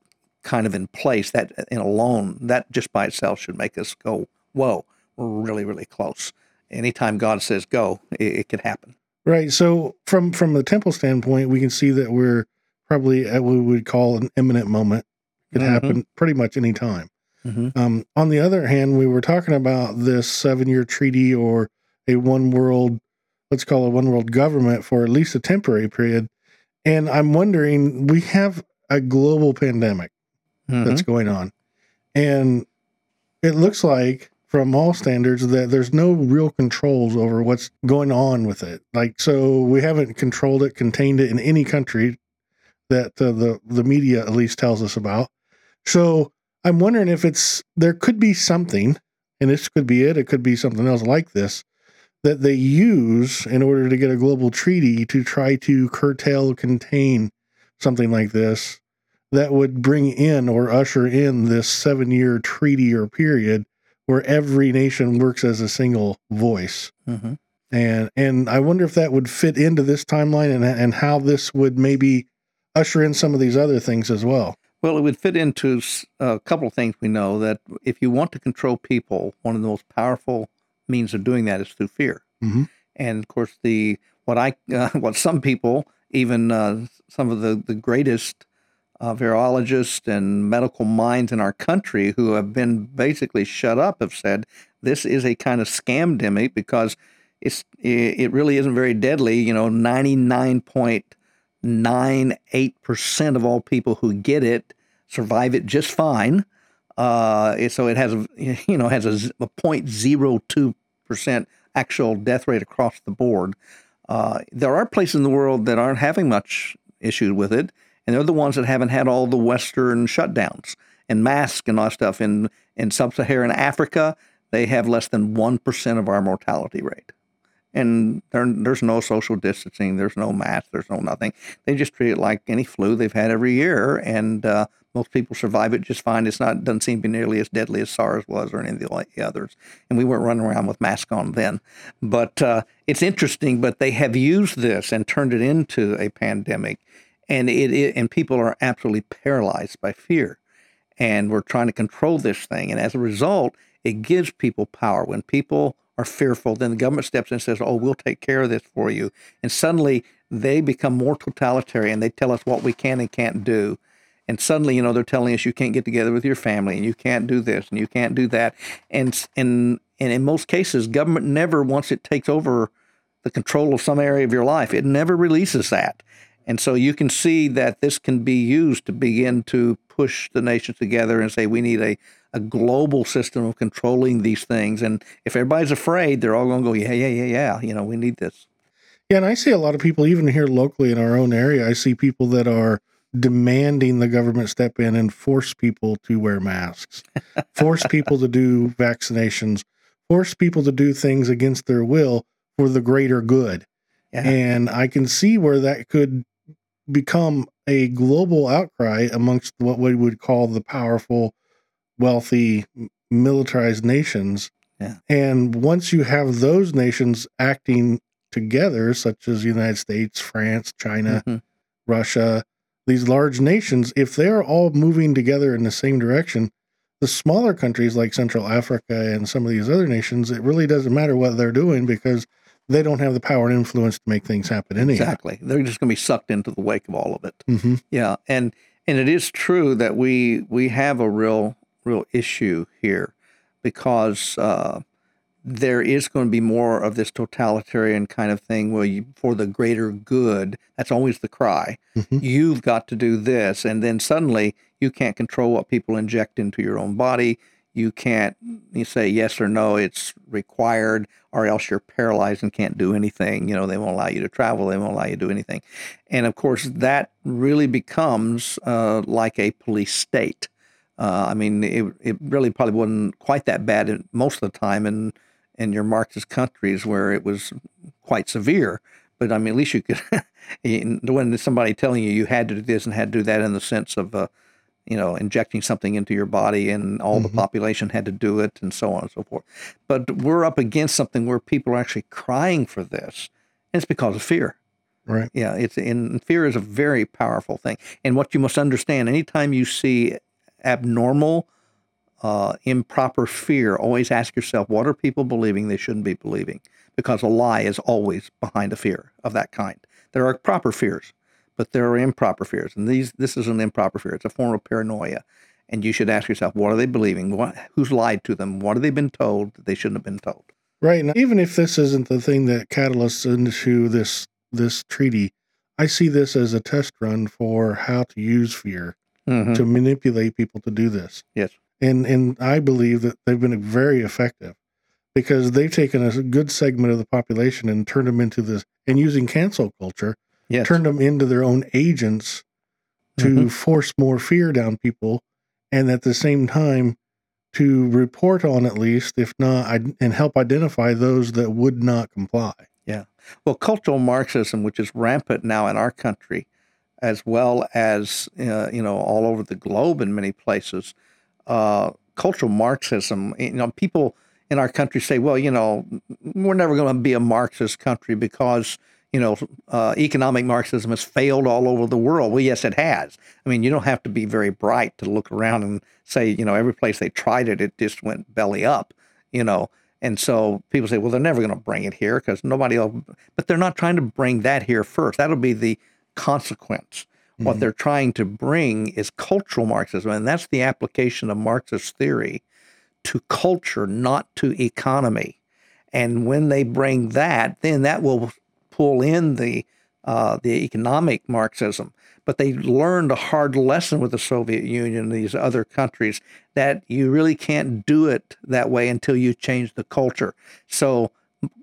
kind of in place. That in alone, that just by itself should make us go, whoa, we're really, really close. Anytime God says go, it, it could happen. Right. So from from the temple standpoint, we can see that we're probably at what we would call an imminent moment. It could Mhm. happen pretty much any time. Hmm Um, on the other hand, we were talking about this seven year treaty or a one world, let's call it one world government for at least a temporary period. And I'm wondering, we have a global pandemic that's going on. And it looks like, from all standards, that there's no real controls over what's going on with it. Like, so we haven't controlled it, contained it in any country that uh, the the media at least tells us about. So I'm wondering if it's there could be something, and this could be it. It could be something else like this that they use in order to get a global treaty to try to curtail, contain something like this that would bring in or usher in this seven year treaty or period where every nation works as a single voice. hmm And and I wonder if that would fit into this timeline and and how this would maybe usher in some of these other things as well. Well, it would fit into a couple of things we know that if you want to control people, one of the most powerful means of doing that is through fear. Mhm. And of course, the what I uh, what some people, even uh, some of the the greatest uh, virologists and medical minds in our country who have been basically shut up, have said this is a kind of scamdemic because it's it it really isn't very deadly. You know, ninety nine point nine eight percent of all people who get it survive it just fine. Uh, so it has a you know has a, a 0.02 percent actual death rate across the board. Uh, there are places in the world that aren't having much issue with it, and they're the ones that haven't had all the Western shutdowns and masks and all that stuff. In in sub-Saharan Africa, they have less than one percent of our mortality rate and there, there's no social distancing, there's no mask, there's no nothing. They just treat it like any flu they've had every year, and uh, most people survive it just fine. It's not doesn't seem to be nearly as deadly as SARS was or any of the others. And we weren't running around with masks on then. But uh, it's interesting. But they have used this and turned it into a pandemic, and it, it and people are absolutely paralyzed by fear, and we're trying to control this thing. And as a result, it gives people power when people are fearful, then the government steps in and says, Oh, we'll take care of this for you. And suddenly they become more totalitarian. And they tell us what we can and can't do. And suddenly, you know, they're telling us you can't get together with your family and you can't do this and you can't do that. And, and, and in most cases, government never, once it takes over the control of some area of your life, it never releases that. And so you can see that this can be used to begin to push the nation together and say we need a, a global system of controlling these things. And if everybody's afraid, they're all going to go, yeah, yeah, yeah, yeah. You know, we need this. Yeah, and I see a lot of people, even here locally in our own area, I see people that are demanding the government step in and force people to wear masks, force people to do vaccinations, force people to do things against their will for the greater good. Yeah. And I can see where that could become a global outcry amongst what we would call the powerful, wealthy, militarized nations. Yeah. And once you have those nations acting together, such as the United States, France, China, Mhm. Russia, these large nations, if they're all moving together in the same direction, the smaller countries like Central Africa and some of these other nations, it really doesn't matter what they're doing because they don't have the power and influence to make things happen anyhow. Exactly. They're just going to be sucked into the wake of all of it. hmm Yeah, and and it is true that we we have a real real issue here because uh, there is going to be more of this totalitarian kind of thing where you, for the greater good, that's always the cry. Mhm. You've got to do this, and then suddenly you can't control what people inject into your own body. You can't you say yes or no. It's required, or else you're paralyzed and can't do anything. You know they won't allow you to travel. They won't allow you to do anything. And of course, that really becomes uh, like a police state. Uh, I mean, it, it really probably wasn't quite that bad in, most of the time in in your Marxist countries where it was quite severe. But I mean, at least you could, when somebody telling you you had to do this and had to do that in the sense of, uh, you know, injecting something into your body and all Mhm. the population had to do it and so on and so forth. But we're up against something where people are actually crying for this. And it's because of fear. Right. Yeah, it's and fear is a very powerful thing. And what you must understand, anytime you see abnormal, uh, improper fear, always ask yourself, what are people believing they shouldn't be believing? Because a lie is always behind a fear of that kind. There are proper fears, but there are improper fears, and these this is an improper fear. It's a form of paranoia. And you should ask yourself, what are they believing? What, who's lied to them? What have they been told that they shouldn't have been told? Right. And even if this isn't the thing that catalysts into this this treaty, I see this as a test run for how to use fear Mhm. to manipulate people to do this. Yes. And and I believe that they've been very effective because they've taken a good segment of the population and turned them into this and using cancel culture, Yes. turned them into their own agents to Mhm. force more fear down people and at the same time to report on at least if not and help identify those that would not comply. Yeah. Well, cultural Marxism, which is rampant now in our country, as well as uh, you know all over the globe in many places, uh, cultural Marxism. You know, people in our country say, "Well, you know, we're never going to be a Marxist country because." You know, uh, economic Marxism has failed all over the world. Well, yes, it has. I mean, you don't have to be very bright to look around and say, you know, every place they tried it, it just went belly up. You know, and so people say, well, they're never going to bring it here because nobody else, but they're not trying to bring that here first. That'll be the consequence. What Mhm. they're trying to bring is cultural Marxism, and that's the application of Marxist theory to culture, not to economy. And when they bring that, then that will pull in the uh, the economic Marxism. But they learned a hard lesson with the Soviet Union and these other countries that you really can't do it that way until you change the culture. So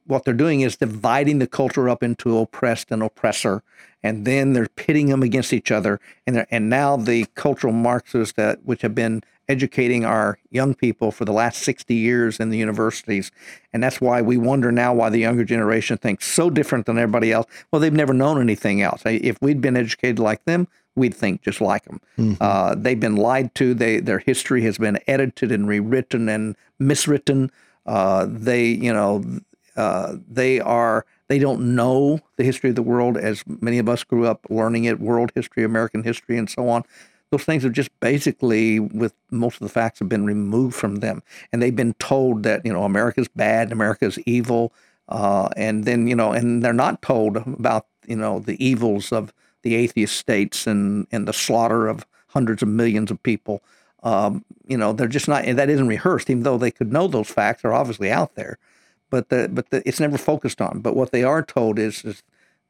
what they're doing is dividing the culture up into oppressed and oppressor, and then they're pitting them against each other. And and now the cultural Marxists that which have been educating our young people for the last 60 years in the universities, and that's why we wonder now why the younger generation thinks so different than everybody else. Well, they've never known anything else. If we'd been educated like them, we'd think just like them. Mhm. Uh, they've been lied to. They their history has been edited and rewritten and miswritten. Uh, they you know uh, they are they don't know the history of the world as many of us grew up learning it, world history, American history, and so on. Those things have just basically, with most of the facts, have been removed from them, and they've been told that you know America's bad, America's evil, uh, and then you know, and they're not told about you know the evils of the atheist states and and the slaughter of hundreds of millions of people. Um, you know, they're just not, that isn't rehearsed, even though they could know those facts are obviously out there. But the but the, it's never focused on. But what they are told is, is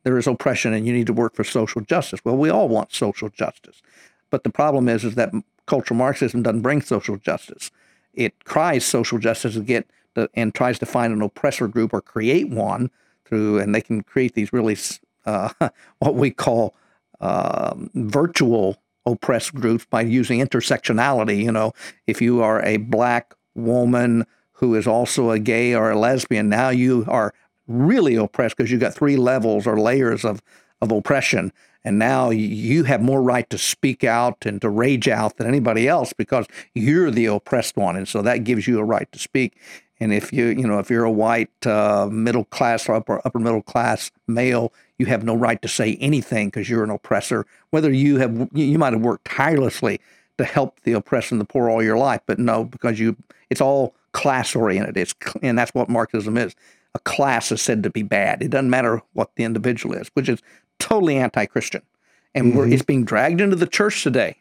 there is oppression, and you need to work for social justice. Well, we all want social justice, but the problem is is that cultural Marxism doesn't bring social justice. It cries social justice to get the, and tries to find an oppressor group or create one through, and they can create these really uh, what we call um, virtual oppressed groups by using intersectionality. You know, if you are a black woman who is also a gay or a lesbian, now you are really oppressed because you've got three levels or layers of of oppression. And now you have more right to speak out and to rage out than anybody else because you're the oppressed one, and so that gives you a right to speak. And if you, you know, if you're a white uh, middle class or upper upper middle class male, you have no right to say anything because you're an oppressor. Whether you have you might have worked tirelessly to help the oppressed and the poor all your life, but no, because you it's all class oriented. It's and that's what Marxism is. A class is said to be bad. It doesn't matter what the individual is, which is totally anti-Christian, and mm-hmm. it's being dragged into the church today,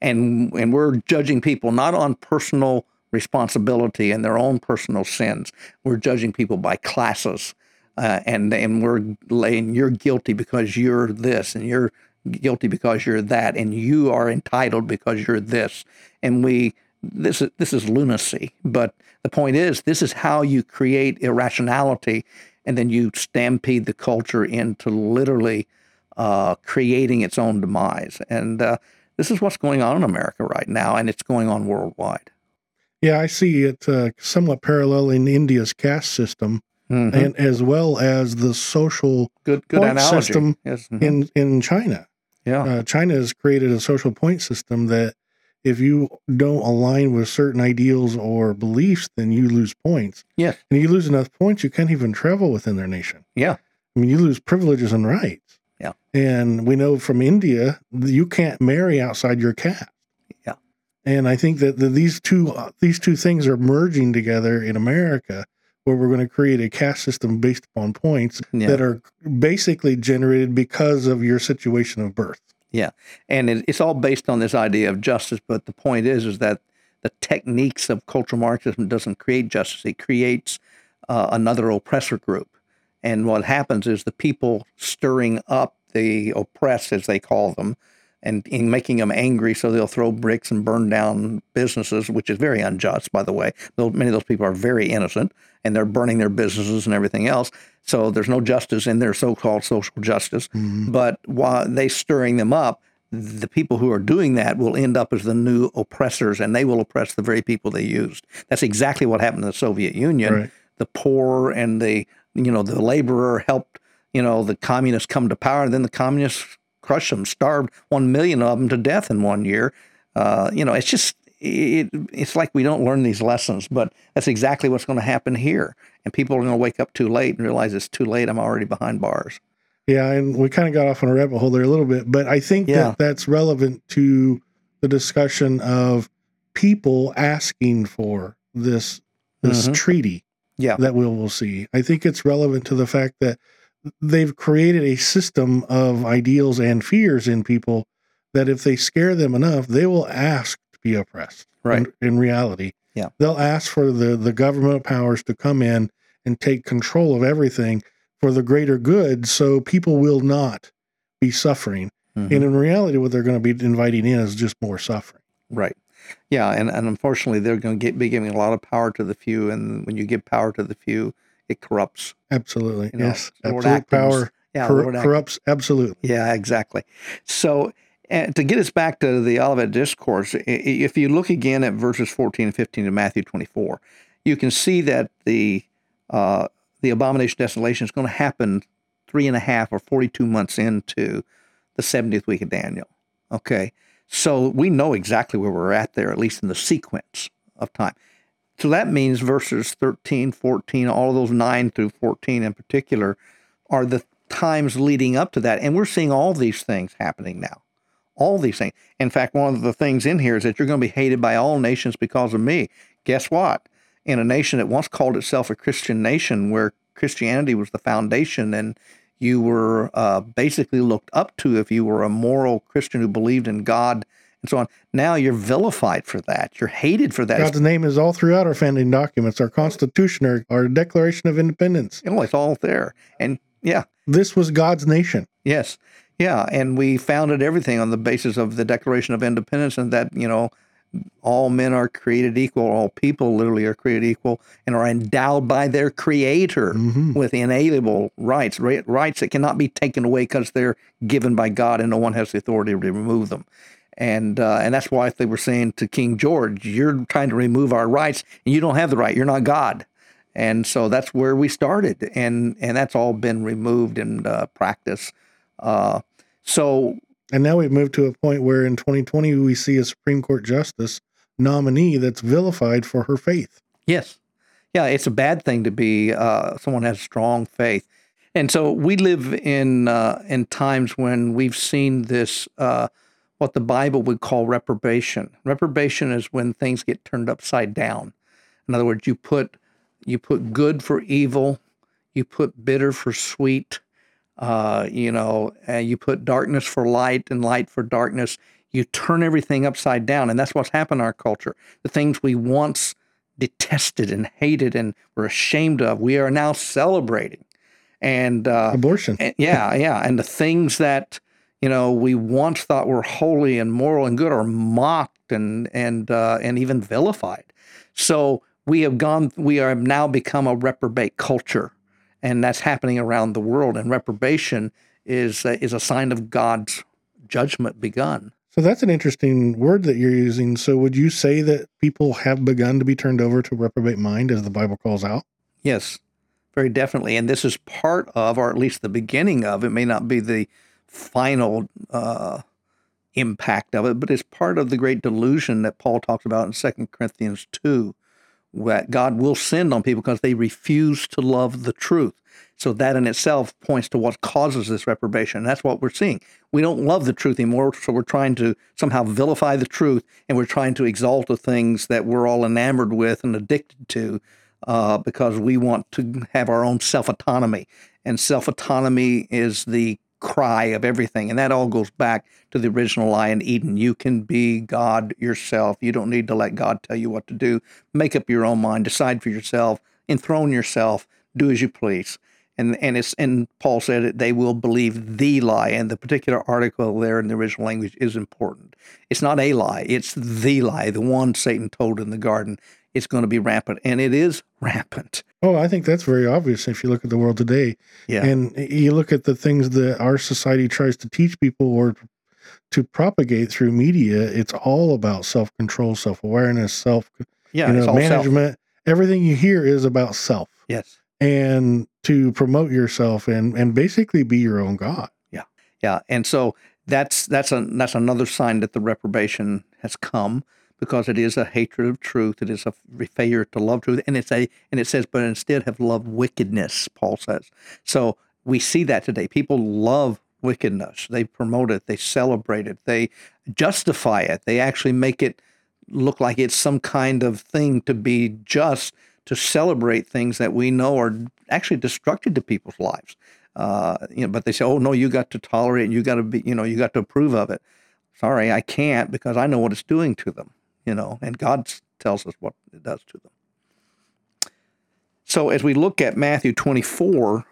and and we're judging people not on personal responsibility and their own personal sins. We're judging people by classes, uh, and and we're laying you're guilty because you're this, and you're guilty because you're that, and you are entitled because you're this, and we this is this is lunacy. But the point is, this is how you create irrationality, and then you stampede the culture into literally uh, creating its own demise. And uh, this is what's going on in America right now, and it's going on worldwide. Yeah, I see it uh, somewhat parallel in India's caste system, mm-hmm. and as well as the social good good point system yes. mm-hmm. in in China. Yeah, uh, China has created a social point system that if you don't align with certain ideals or beliefs, then you lose points. Yeah, and you lose enough points, you can't even travel within their nation. Yeah, I mean, you lose privileges and rights. Yeah, and we know from India you can't marry outside your caste. Yeah. And I think that the, these two uh, these two things are merging together in America, where we're going to create a caste system based upon points yeah. that are basically generated because of your situation of birth. Yeah, and it, it's all based on this idea of justice. But the point is, is that the techniques of cultural Marxism doesn't create justice; it creates uh, another oppressor group. And what happens is the people stirring up the oppressed, as they call them, and, in making them angry so they'll throw bricks and burn down businesses, which is very unjust, by the way. Though many of those people are very innocent and they're burning their businesses and everything else. So there's no justice in their so-called social justice. Mm-hmm. But while they stirring them up, the people who are doing that will end up as the new oppressors and they will oppress the very people they used. That's exactly what happened in the Soviet Union. Right. The poor and the you know the laborer helped you know the communists come to power and then the communists crushed them, starved one million of them to death in one year. Uh, you know, it's just it, it's like we don't learn these lessons, but that's exactly what's going to happen here. And people are going to wake up too late and realize it's too late. I'm already behind bars. Yeah, and we kind of got off on a rabbit hole there a little bit, but I think yeah. that that's relevant to the discussion of people asking for this this mm-hmm. treaty. Yeah, that we will see. I think it's relevant to the fact that they've created a system of ideals and fears in people that if they scare them enough, they will ask to be oppressed. Right. In, in reality, yeah, they'll ask for the the government powers to come in and take control of everything for the greater good, so people will not be suffering. Mm-hmm. And in reality, what they're going to be inviting in is just more suffering. Right. Yeah, and, and unfortunately, they're going to get, be giving a lot of power to the few, and when you give power to the few, it corrupts. Absolutely. You know, yes. Absolute power yeah, cor- corrupts. Absolutely. Yeah, exactly. So, and to get us back to the Olivet Discourse, if you look again at verses 14 and 15 of Matthew 24, you can see that the uh, the abomination desolation is going to happen three and a half or 42 months into the 70th week of Daniel. Okay. So we know exactly where we're at there, at least in the sequence of time. So that means verses 13, 14, all of those 9 through 14 in particular are the times leading up to that. And we're seeing all these things happening now. All these things. In fact, one of the things in here is that you're going to be hated by all nations because of me. Guess what? In a nation that once called itself a Christian nation, where Christianity was the foundation and you were uh, basically looked up to if you were a moral Christian who believed in God and so on. Now you're vilified for that. You're hated for that. God's name is all throughout our founding documents, our Constitution, our, our Declaration of Independence. Oh, it's all there. And yeah. This was God's nation. Yes. Yeah. And we founded everything on the basis of the Declaration of Independence and that, you know, all men are created equal, all people literally are created equal and are endowed by their creator mm-hmm. with inalienable rights, rights that cannot be taken away because they're given by God and no one has the authority to remove them and uh, and that's why they were saying to King George, "You're trying to remove our rights, and you don't have the right. You're not God." And so that's where we started, and and that's all been removed in uh, practice. Uh, so and now we've moved to a point where in 2020 we see a Supreme Court justice nominee that's vilified for her faith. Yes, yeah, it's a bad thing to be uh, someone has strong faith. And so we live in uh, in times when we've seen this uh, what the Bible would call reprobation. Reprobation is when things get turned upside down. In other words, you put you put good for evil, you put bitter for sweet, uh, you know, and you put darkness for light and light for darkness. You turn everything upside down, and that's what's happened in our culture. The things we once detested and hated and were ashamed of, we are now celebrating. And uh, abortion, and, yeah, yeah, and the things that you know we once thought were holy and moral and good are mocked and and uh, and even vilified. So we have gone, we have now become a reprobate culture, and that's happening around the world. And reprobation is uh, is a sign of God's judgment begun. So that's an interesting word that you're using. So would you say that people have begun to be turned over to reprobate mind, as the Bible calls out? Yes, very definitely. And this is part of, or at least the beginning of, it may not be the final uh, impact of it, but it's part of the great delusion that Paul talks about in Second Corinthians 2, that God will send on people because they refuse to love the truth. So that in itself points to what causes this reprobation. That's what we're seeing. We don't love the truth anymore, so we're trying to somehow vilify the truth, and we're trying to exalt the things that we're all enamored with and addicted to, uh, because we want to have our own self autonomy. And self autonomy is the cry of everything. And that all goes back to the original lie in Eden. You can be God yourself. You don't need to let God tell you what to do. Make up your own mind, decide for yourself, enthrone yourself, do as you please and and it's and Paul said it, they will believe the lie, and the particular article there in the original language is important. It's not a lie; it's the lie, the one Satan told in the garden. It's going to be rampant, and it is rampant. Oh, I think that's very obvious if you look at the world today. Yeah, and you look at the things that our society tries to teach people or to propagate through media. It's all about self control, self awareness, self yeah, you know, management. Self. Everything you hear is about self. Yes and to promote yourself and and basically be your own god. Yeah, yeah, and so that's that's a that's another sign that the reprobation has come because it is a hatred of truth. It is a failure to love truth, and it's a and it says, but instead have loved wickedness. Paul says. So we see that today. People love wickedness. They promote it. They celebrate it. They justify it. They actually make it look like it's some kind of thing to be just to celebrate things that we know are actually destructive to people's lives. Uh, you know, but they say, "Oh no, you got to tolerate and you got to be, you know, you got to approve of it." Sorry, I can't because I know what it's doing to them. You know, and God tells us what it does to them. So as we look at Matthew 24,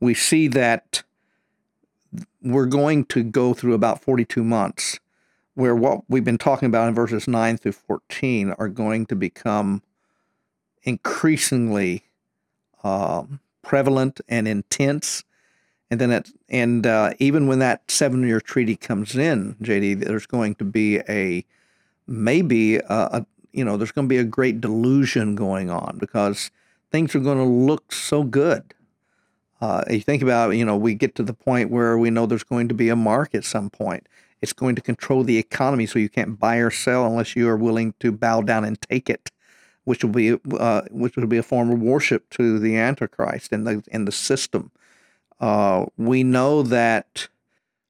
we see that we're going to go through about 42 months where what we've been talking about in verses 9 through 14 are going to become increasingly um, prevalent and intense. And then it, and uh, even when that seven year treaty comes in, JD, there's going to be a maybe a, a you know there's going to be a great delusion going on because things are going to look so good. Uh, you think about you know we get to the point where we know there's going to be a mark at some point. It's going to control the economy, so you can't buy or sell unless you are willing to bow down and take it which will be uh, which will be a form of worship to the Antichrist and the in the system. Uh, we know that,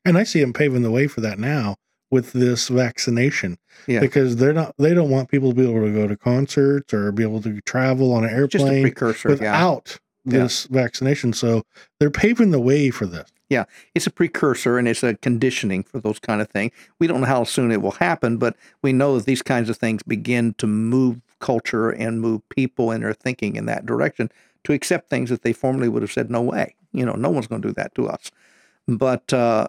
and I see him paving the way for that now with this vaccination. Yeah. because they're not they don't want people to be able to go to concerts or be able to travel on an airplane without yeah. this yeah. vaccination. So they're paving the way for this. Yeah, it's a precursor and it's a conditioning for those kind of things. We don't know how soon it will happen, but we know that these kinds of things begin to move culture and move people and their thinking in that direction to accept things that they formerly would have said no way. You know, no one's going to do that to us. But uh,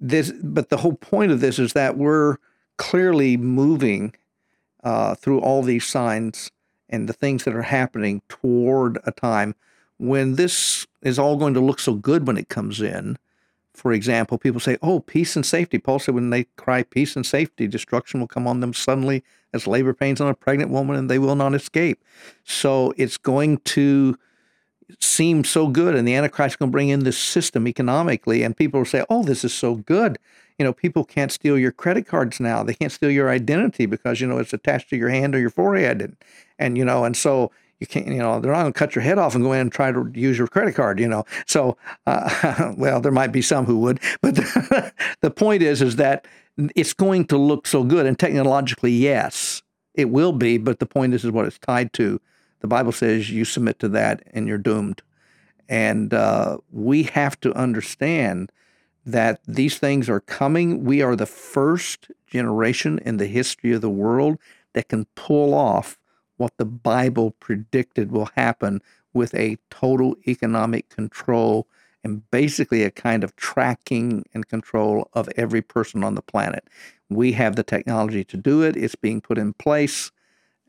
this, but the whole point of this is that we're clearly moving uh, through all these signs and the things that are happening toward a time when this is all going to look so good when it comes in. For example, people say, "Oh, peace and safety." Paul said, "When they cry peace and safety, destruction will come on them suddenly as labor pains on a pregnant woman, and they will not escape." So it's going to seem so good, and the Antichrist is going to bring in this system economically, and people will say, "Oh, this is so good." You know, people can't steal your credit cards now. They can't steal your identity because you know it's attached to your hand or your forehead, and and you know, and so you can't, you know, they're not going to cut your head off and go in and try to use your credit card, you know. So, uh, well, there might be some who would, but the, the point is, is that it's going to look so good, and technologically, yes, it will be. But the point is, is what it's tied to. The Bible says you submit to that, and you're doomed. And uh, we have to understand that these things are coming. We are the first generation in the history of the world that can pull off what the Bible predicted will happen with a total economic control and basically a kind of tracking and control of every person on the planet. We have the technology to do it, it's being put in place,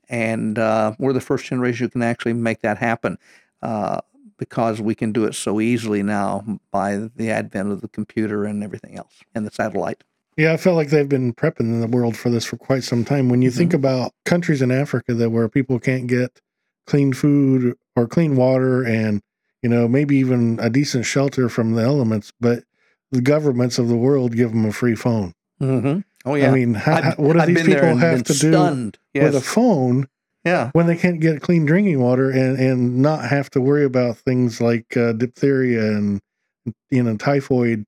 and uh, we're the first generation who can actually make that happen. Uh, because we can do it so easily now by the advent of the computer and everything else and the satellite. Yeah, I felt like they've been prepping the world for this for quite some time. When you mm-hmm. think about countries in Africa that where people can't get clean food or clean water and you know maybe even a decent shelter from the elements, but the governments of the world give them a free phone. Mm-hmm. Oh yeah, I mean, how, what do I've these people have to do yes. with a phone? Yeah, when they can't get clean drinking water and and not have to worry about things like uh, diphtheria and you know typhoid,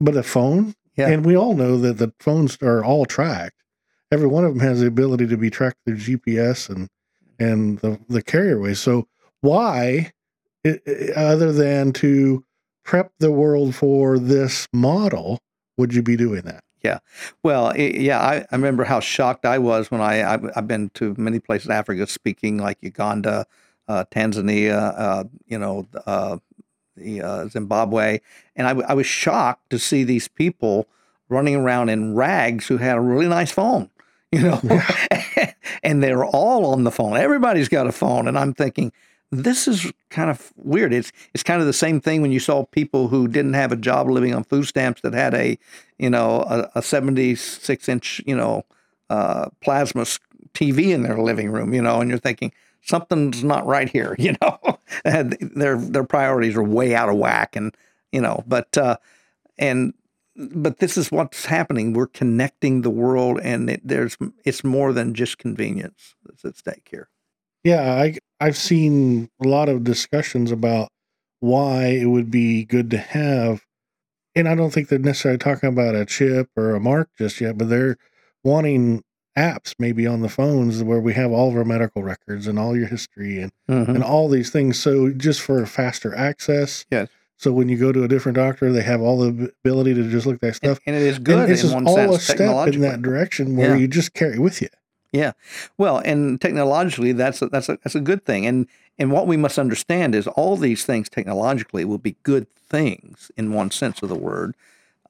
but a phone yeah. And we all know that the phones are all tracked. Every one of them has the ability to be tracked through GPS and and the the carrier way. So why, it, other than to prep the world for this model, would you be doing that? Yeah. Well, it, yeah, I, I remember how shocked I was when I, I have been to many places in Africa speaking like Uganda, uh, Tanzania, uh, you know, uh, the uh, Zimbabwe, and I, I was shocked to see these people running around in rags who had a really nice phone, you know, yeah. and they're all on the phone. Everybody's got a phone, and I'm thinking this is kind of weird. It's it's kind of the same thing when you saw people who didn't have a job living on food stamps that had a you know a, a 76 inch you know uh, plasma TV in their living room, you know, and you're thinking something's not right here, you know. their their priorities are way out of whack, and you know, but uh, and but this is what's happening. We're connecting the world, and it, there's it's more than just convenience that's at stake here. Yeah, I I've seen a lot of discussions about why it would be good to have, and I don't think they're necessarily talking about a chip or a mark just yet, but they're wanting apps maybe on the phones where we have all of our medical records and all your history and mm-hmm. and all these things. So just for faster access. Yes. So when you go to a different doctor, they have all the ability to just look at that stuff. And, and it is good. And it's just all sense, a step in that direction where yeah. you just carry with you. Yeah, well, and technologically, that's a, that's a, that's a good thing. And and what we must understand is all these things technologically will be good things in one sense of the word.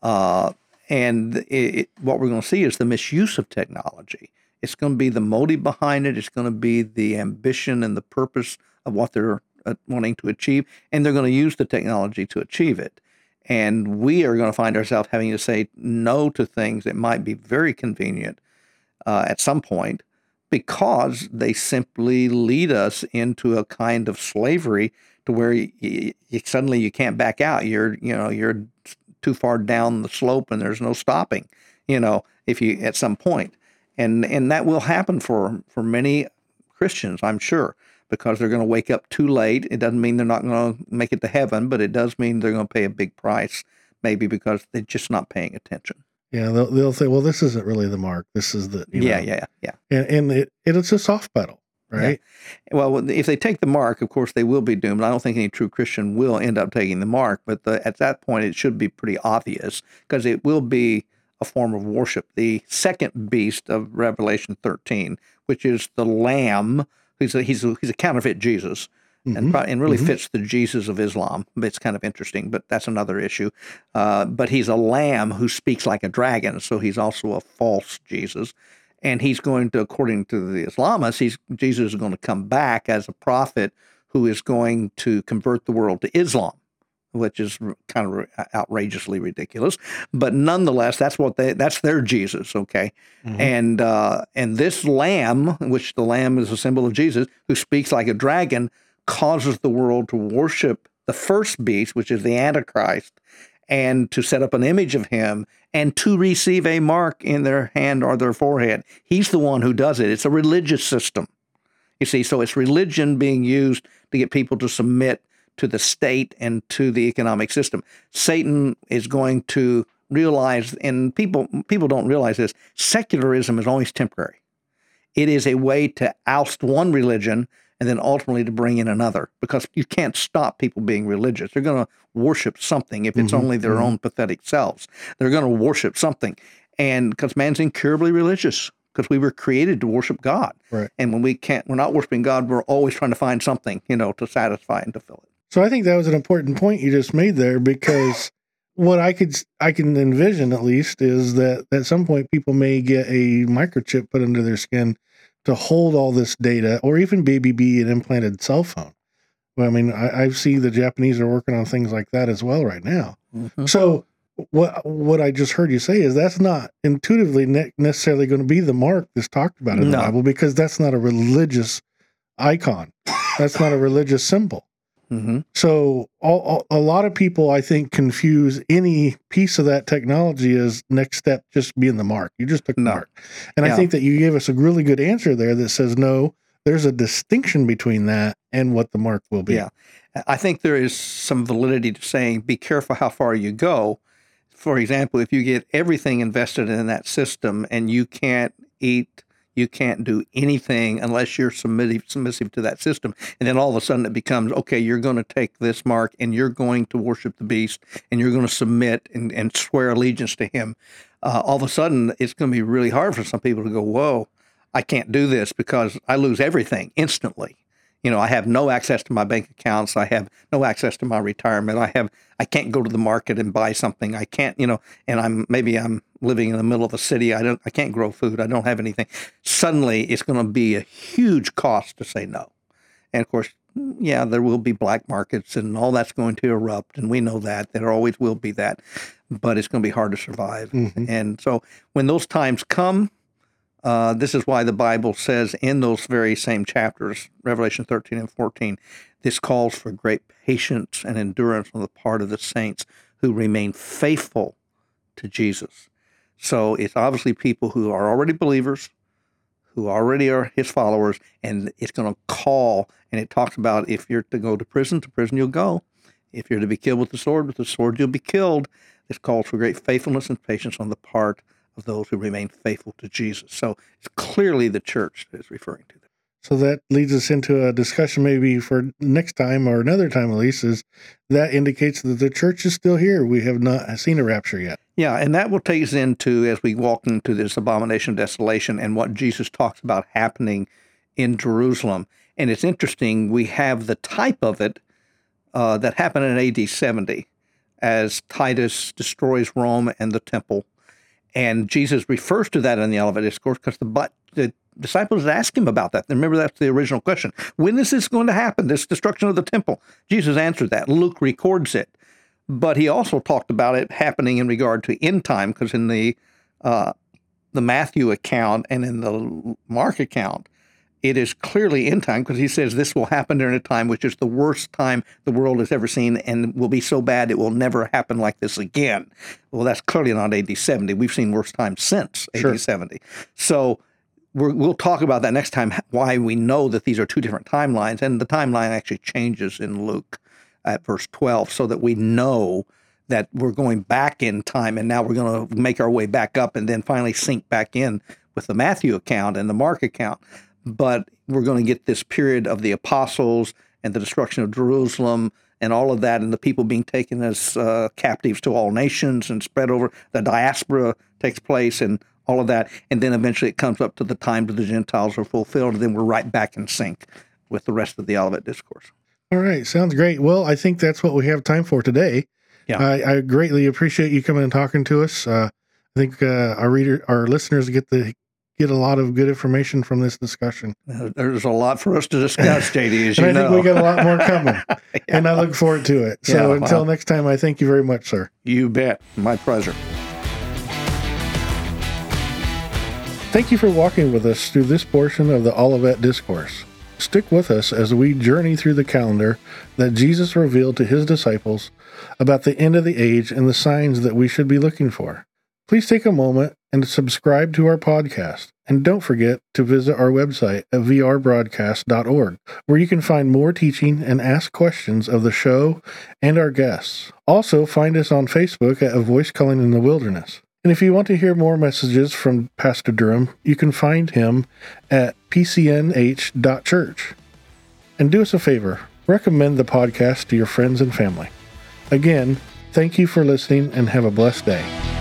Uh, and it, it, what we're going to see is the misuse of technology. It's going to be the motive behind it. It's going to be the ambition and the purpose of what they're uh, wanting to achieve, and they're going to use the technology to achieve it. And we are going to find ourselves having to say no to things that might be very convenient uh, at some point because they simply lead us into a kind of slavery to where you, you, suddenly you can't back out. You're you know you're too far down the slope and there's no stopping. You know if you at some point, and and that will happen for for many Christians, I'm sure because they're going to wake up too late. It doesn't mean they're not going to make it to heaven, but it does mean they're going to pay a big price, maybe because they're just not paying attention. Yeah, they'll, they'll say, well, this isn't really the mark. This is the, yeah, know, yeah, yeah. And, and it, it's a soft pedal, right? Yeah. Well, if they take the mark, of course, they will be doomed. I don't think any true Christian will end up taking the mark, but the, at that point, it should be pretty obvious because it will be a form of worship. The second beast of Revelation 13, which is the lamb He's a, he's a, he's a counterfeit Jesus. Mm-hmm. And, and really mm-hmm. fits the Jesus of Islam. It's kind of interesting, but that's another issue. Uh, but he's a lamb who speaks like a dragon, so he's also a false Jesus. And he's going to, according to the Islamists, he's, Jesus is going to come back as a prophet who is going to convert the world to Islam which is kind of outrageously ridiculous. But nonetheless, that's what they that's their Jesus, okay? Mm-hmm. And uh, and this lamb, which the lamb is a symbol of Jesus, who speaks like a dragon, causes the world to worship the first beast, which is the Antichrist, and to set up an image of him and to receive a mark in their hand or their forehead. He's the one who does it. It's a religious system. You see, so it's religion being used to get people to submit to the state and to the economic system. Satan is going to realize, and people people don't realize this. Secularism is always temporary. It is a way to oust one religion and then ultimately to bring in another because you can't stop people being religious. They're going to worship something if it's mm-hmm. only their mm-hmm. own pathetic selves. They're going to worship something. And because man's incurably religious because we were created to worship God. Right. And when we can't, we're not worshiping God, we're always trying to find something, you know, to satisfy and to fill it. So I think that was an important point you just made there because what I could I can envision at least is that at some point people may get a microchip put under their skin to hold all this data, or even baby be an implanted cell phone. Well, I mean, I, I see the Japanese are working on things like that as well right now. Mm-hmm. So what what I just heard you say is that's not intuitively ne- necessarily going to be the mark that's talked about in no. the Bible because that's not a religious icon. That's not a religious symbol. Mm-hmm. So all, a lot of people, I think, confuse any piece of that technology as next step just being the mark. You just took the mark, and yeah. I think that you gave us a really good answer there that says no. There's a distinction between that and what the mark will be. Yeah, I think there is some validity to saying be careful how far you go. For example, if you get everything invested in that system and you can't eat you can't do anything unless you're submissive, submissive to that system. And then all of a sudden it becomes, okay, you're going to take this mark and you're going to worship the beast and you're going to submit and, and swear allegiance to him. Uh, all of a sudden it's going to be really hard for some people to go, whoa, I can't do this because I lose everything instantly. You know, I have no access to my bank accounts. I have no access to my retirement. I have I can't go to the market and buy something. I can't, you know, and I'm maybe I'm living in the middle of a city. I don't I can't grow food. I don't have anything. Suddenly it's going to be a huge cost to say no. And of course, yeah, there will be black markets and all that's going to erupt and we know that. There always will be that. But it's going to be hard to survive. Mm-hmm. And so when those times come, uh, this is why the Bible says in those very same chapters, Revelation 13 and 14, this calls for great patience and endurance on the part of the saints who remain faithful to Jesus. So it's obviously people who are already believers, who already are his followers, and it's going to call, and it talks about if you're to go to prison, to prison you'll go. If you're to be killed with the sword, with the sword you'll be killed. This calls for great faithfulness and patience on the part of those who remain faithful to Jesus. So it's clearly the church that is referring to them. So that leads us into a discussion maybe for next time or another time at least is that indicates that the church is still here. We have not seen a rapture yet. Yeah, and that will take us into as we walk into this abomination of desolation and what Jesus talks about happening in Jerusalem. And it's interesting, we have the type of it uh, that happened in AD 70 as Titus destroys Rome and the temple and Jesus refers to that in the Olivet Discourse because the, the disciples ask him about that. Remember, that's the original question. When is this going to happen, this destruction of the temple? Jesus answered that. Luke records it. But he also talked about it happening in regard to end time, because in the uh, the Matthew account and in the Mark account, it is clearly in time because he says this will happen during a time which is the worst time the world has ever seen and will be so bad it will never happen like this again. Well, that's clearly not AD 70. We've seen worse times since AD sure. 70. So we will talk about that next time, why we know that these are two different timelines. And the timeline actually changes in Luke at verse 12 so that we know that we're going back in time and now we're going to make our way back up and then finally sync back in with the Matthew account and the Mark account but we're going to get this period of the apostles and the destruction of Jerusalem and all of that, and the people being taken as uh, captives to all nations and spread over. The diaspora takes place and all of that. And then eventually it comes up to the time that the Gentiles are fulfilled, and then we're right back in sync with the rest of the Olivet Discourse. All right, sounds great. Well, I think that's what we have time for today. Yeah, I, I greatly appreciate you coming and talking to us. Uh, I think uh, our reader, our listeners, get the get a lot of good information from this discussion. Uh, there's a lot for us to discuss, JD. As and I know. think we got a lot more coming, yeah. and I look forward to it. So yeah, until next time, I thank you very much, sir. You bet. My pleasure. Thank you for walking with us through this portion of the Olivet Discourse. Stick with us as we journey through the calendar that Jesus revealed to his disciples about the end of the age and the signs that we should be looking for. Please take a moment and subscribe to our podcast. And don't forget to visit our website at vrbroadcast.org, where you can find more teaching and ask questions of the show and our guests. Also, find us on Facebook at A Voice Calling in the Wilderness. And if you want to hear more messages from Pastor Durham, you can find him at pcnh.church. And do us a favor recommend the podcast to your friends and family. Again, thank you for listening and have a blessed day.